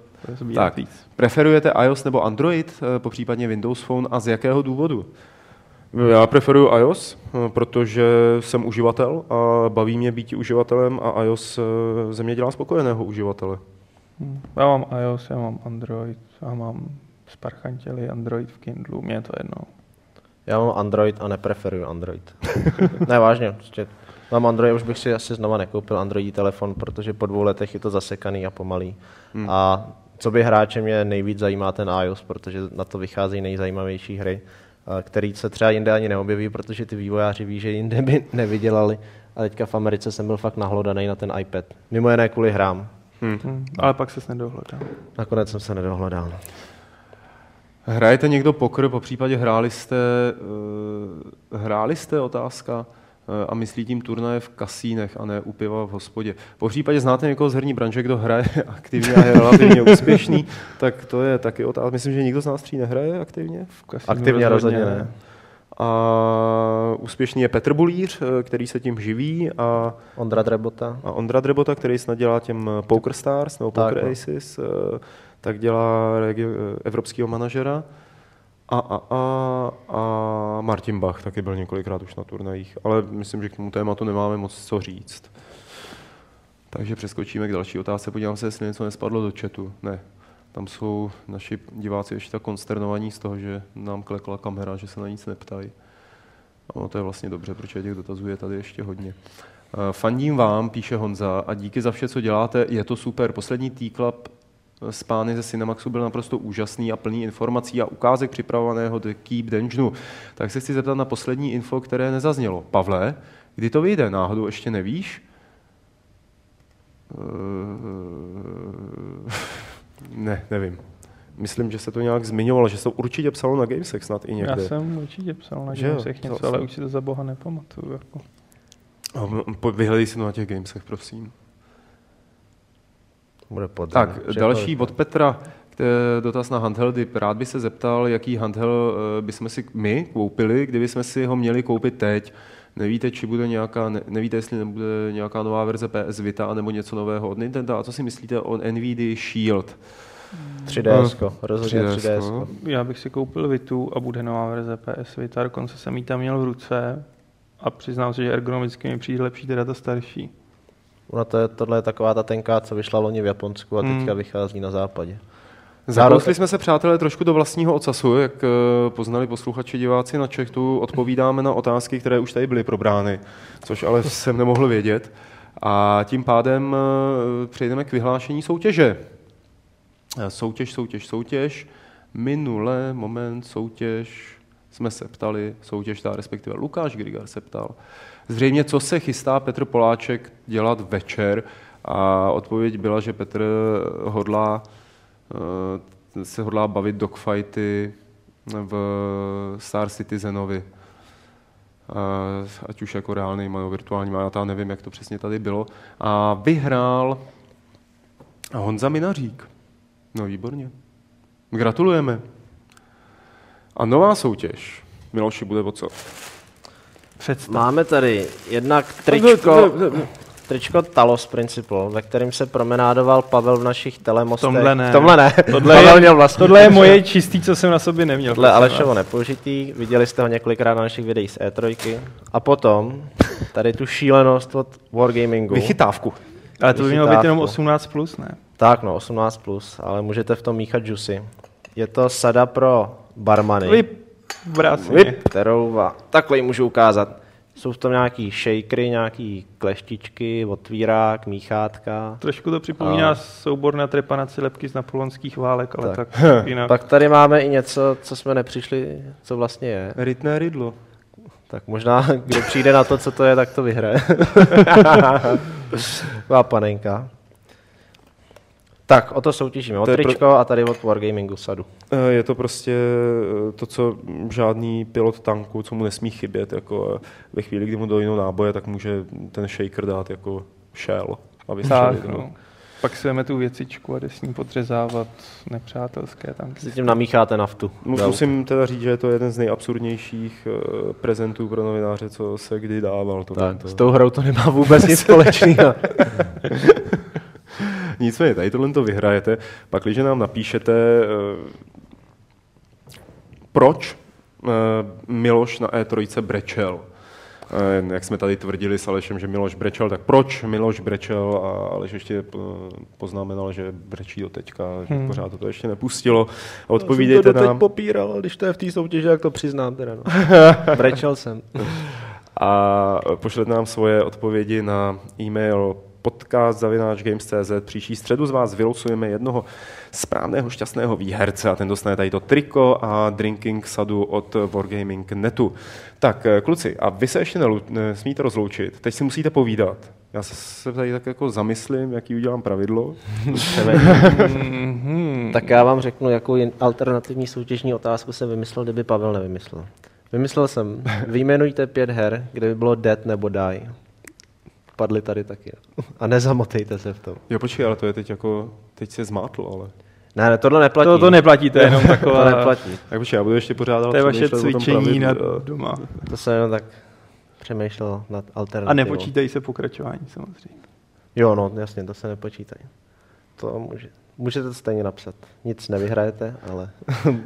tak. Víc. Preferujete iOS nebo Android, eh, po případně Windows Phone a z jakého důvodu? Já preferuji iOS, eh, protože jsem uživatel a baví mě být uživatelem a iOS eh, ze mě dělá spokojeného uživatele. Já mám iOS, já mám Android, já mám sparchantěli Android v Kindlu, mě je to jedno. Já mám Android a nepreferuji Android. ne, vážně, prostě mám Android, už bych si asi znova nekoupil Androidí telefon, protože po dvou letech je to zasekaný a pomalý. Hmm. A co by hráče mě nejvíc zajímá ten iOS, protože na to vycházejí nejzajímavější hry který se třeba jinde ani neobjeví, protože ty vývojáři ví, že jinde by nevydělali. A teďka v Americe jsem byl fakt nahlodaný na ten iPad. Mimo jiné kvůli hrám. Hmm. Hmm. Ale pak se nedohledal. Nakonec jsem se nedohledal. Hrajete někdo pokr, po případě hráli jste, uh, hráli jste otázka? A myslí tím turnaje v kasínech a ne u piva v hospodě. Po případě znáte někoho z herní branže, kdo hraje aktivně a je relativně úspěšný, tak to je taky otázka. Myslím, že nikdo z nás tří nehraje aktivně? V aktivně rozhodně ne. A úspěšný je Petr Bulíř, který se tím živí. A Ondra Drebota. A Ondra Drebota, který snad dělá těm Poker Stars nebo Poker tak, no. Aces, tak dělá evropského manažera. A, a, a, a Martin Bach taky byl několikrát už na turnajích, ale myslím, že k tomu tématu nemáme moc co říct. Takže přeskočíme k další otázce. Podívám se, jestli něco nespadlo do chatu. Ne. Tam jsou naši diváci ještě tak konsternovaní z toho, že nám klekla kamera, že se na nic neptají. No, to je vlastně dobře, protože těch dotazů je tady ještě hodně. Eh, Fandím vám, píše Honza, a díky za vše, co děláte, je to super. Poslední T-Club z pány ze Cinemaxu byl naprosto úžasný a plný informací a ukázek připravovaného The Keep Dungeonu. Tak se chci zeptat na poslední info, které nezaznělo. Pavle, kdy to vyjde? Náhodou ještě nevíš? Eh, ne, nevím. Myslím, že se to nějak zmiňovalo, že se to určitě psalo na Gamesech snad i někde. Já jsem určitě psal na Že Gamesech něco, ale už si to za boha nepamatuju. Jako. Po- Vyhledej si to na těch Gamesech, prosím. Bude pod. Tak, další od Petra, dotaz na handheldy. Rád by se zeptal, jaký handheld eh, bychom si my koupili, kdyby jsme si ho měli koupit teď. Nevíte, či bude nějaká, ne, nevíte, jestli nebude nějaká nová verze PS Vita nebo něco nového od Nintendo. A co si myslíte o NVIDIA Shield? 3DS, rozhodně 3DS, 3DS. no. Já bych si koupil Vitu a bude nová verze PS Vita, dokonce jsem ji tam měl v ruce a přiznám se, že ergonomicky mi přijde lepší teda ta starší. Ono to je, tohle je taková ta tenká, co vyšla loni v Japonsku a teďka Hmm. vychází na západě. Zakousli jsme se, přátelé, trošku do vlastního ocasu, jak eh, poznali posluchači diváci na Čechtu. Odpovídáme na otázky, které už tady byly probrány, což ale jsem nemohl vědět. A tím pádem eh, přejdeme k vyhlášení soutěže. Eh, Soutěž, soutěž, soutěž. Minule, moment, soutěž, jsme se ptali, soutěž, ta respektive Lukáš Grigar se ptal. Zřejmě, co se chystá Petr Poláček dělat večer a odpověď byla, že Petr hodlá eh, se hodlá bavit dogfighty v Star Citizenovi. Eh, Ať už jako reálný nebo virtuální, já tam nevím, jak to přesně tady bylo. A vyhrál Honza Minařík. No výborně. Gratulujeme. A nová soutěž. Miloši, bude o co? Představ. Máme tady jednak tričko, tričko Talos Principle, ve kterém se promenádoval Pavel v našich telemostech. tomhle ne. Tomhle ne. Tohle Pavel je, měl vlastní tohle je moje čistý, co jsem na sobě neměl. Tohle Alešovo nepoužitý, viděli jste ho několikrát na našich videích z E3. A potom tady tu šílenost od Wargamingu. Vychytávku. Ale to by mělo být jenom Vychytávku. 18 plus, ne? Tak no, 18+, plus, ale můžete v tom míchat juicy. Je to sada pro barmany. Vy, vrásně. Vip, kterou va- takhle ji můžu ukázat. Jsou v tom nějaký shakery, nějaký kleštičky, otvírák, míchátka. Trošku to připomíná A- soubor na trepanaci lepky z napoleonských válek, ale Tak. tak, jinak. Pak tady máme i něco, co jsme nepřišli, co vlastně je. Rytné rydlo. Tak možná, kdo přijde na to, co to je, tak to vyhraje. Taková panenka. Tak, o to soutěžíme. O To je pro- tričko a tady od Wargamingu sadu. Eh, Je to prostě eh, to, co žádný pilot tanku, co mu nesmí chybět. Jako eh, ve chvíli, kdy mu dojinou náboje, tak může ten shaker dát jako shell. Aby tak, no. Pak si tu věcičku a jde s ním podřezávat nepřátelské tanky. Si tím namícháte naftu. Musím teda říct, že je to jeden z nejabsurdnějších prezentů pro novináře, co se kdy dával. To, Tak, s tou hrou to nemá vůbec nic společného. Nicméně, tady tohle to vyhrajete. Pak, když nám napíšete, eh, proč eh, Miloš na E3 brečel, Eh, jak jsme tady tvrdili s Alešem, že Miloš brečel, tak proč Miloš brečel a Aleš ještě poznamenal, že brečí do teďka, že Hmm. pořád to ještě nepustilo. A to odpovídejte doteď nám. popíral, když to je v té soutěži, jak to přiznám teda. No. Brečel jsem. a pošlete nám svoje odpovědi na e-mail podcast.games.cz. Příští středu z vás vylosujeme jednoho správného šťastného výherce a ten dostane tady to triko a drinking sadu od Wargaming Netu. Tak, eh, kluci, a vy se ještě nelu- nesmíte rozloučit. Teď si musíte povídat. Já se tady tak jako zamyslím, jaký udělám pravidlo. Mhm. tak já vám řeknu, jakou alternativní soutěžní otázku jsem vymyslel, kdyby Pavel nevymyslel. Vymyslel jsem, vyjmenujte pět her, kde by bylo dead nebo die. Padly tady taky. A nezamotejte se v tom. Jo, počkej, ale to je teď jako, teď se zmátl, ale. Ne, ne, tohle neplatí. To, to neplatí, to je jenom taková... to neplatí. Tak počkej, já budu ještě pořádat. To je vaše cvičení na doma. To jsem jenom tak přemýšlel nad alternativou. A nepočítají se pokračování samozřejmě. Jo, no, jasně, to se nepočítají. To může, můžete to stejně napsat. Nic nevyhrajete, ale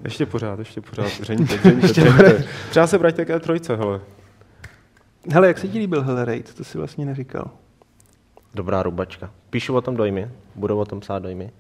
Ještě pořád, ještě pořád. Řeňte, řeňte, řeňte. Třeba se vraťte k E3, hele. Hele, jak se ti líbil Hellraid? To si vlastně neříkal. dobrá rubačka. Píšu o tom dojmy, budou o tom psát dojmy.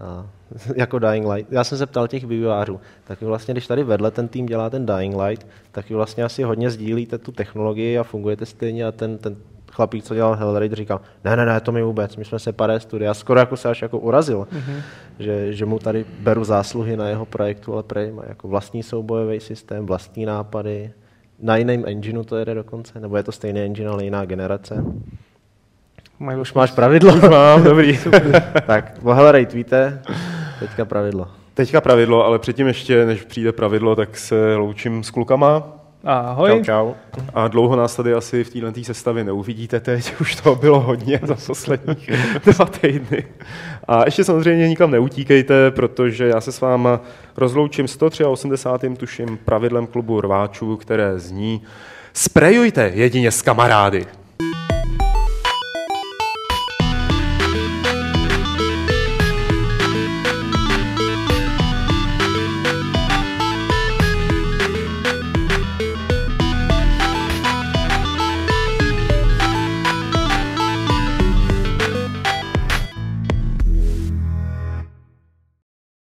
A, jako Dying Light. Já jsem se ptal těch vývojářů, tak vy vlastně, když tady vedle ten tým dělá ten Dying Light, tak vy vlastně asi hodně sdílíte tu technologii a fungujete stejně a ten, ten chlapík, co dělal Hellraiser, říkal, ne, ne, ne, to mi vůbec, my jsme se paré studia. Skoro jako se až jako urazil, mm-hmm. že, že, mu tady beru zásluhy na jeho projektu, ale prej má jako vlastní soubojový systém, vlastní nápady, na jiném engineu to jede dokonce, nebo je to stejný engine, ale jiná generace. Mají Už máš pravidlo? Už mám, dobrý. tak, Hellraiser víte, teďka pravidlo. Teďka pravidlo, ale předtím ještě, než přijde pravidlo, tak se loučím s klukama. Ahoj. Čau, čau. A dlouho nás tady asi v této sestavě neuvidíte teď, už to bylo hodně za posledních dva týdny. A ještě samozřejmě nikam neutíkejte, protože já se s váma rozloučím 183. tuším pravidlem klubu rváčů, které zní Sprejujte jedině s kamarády.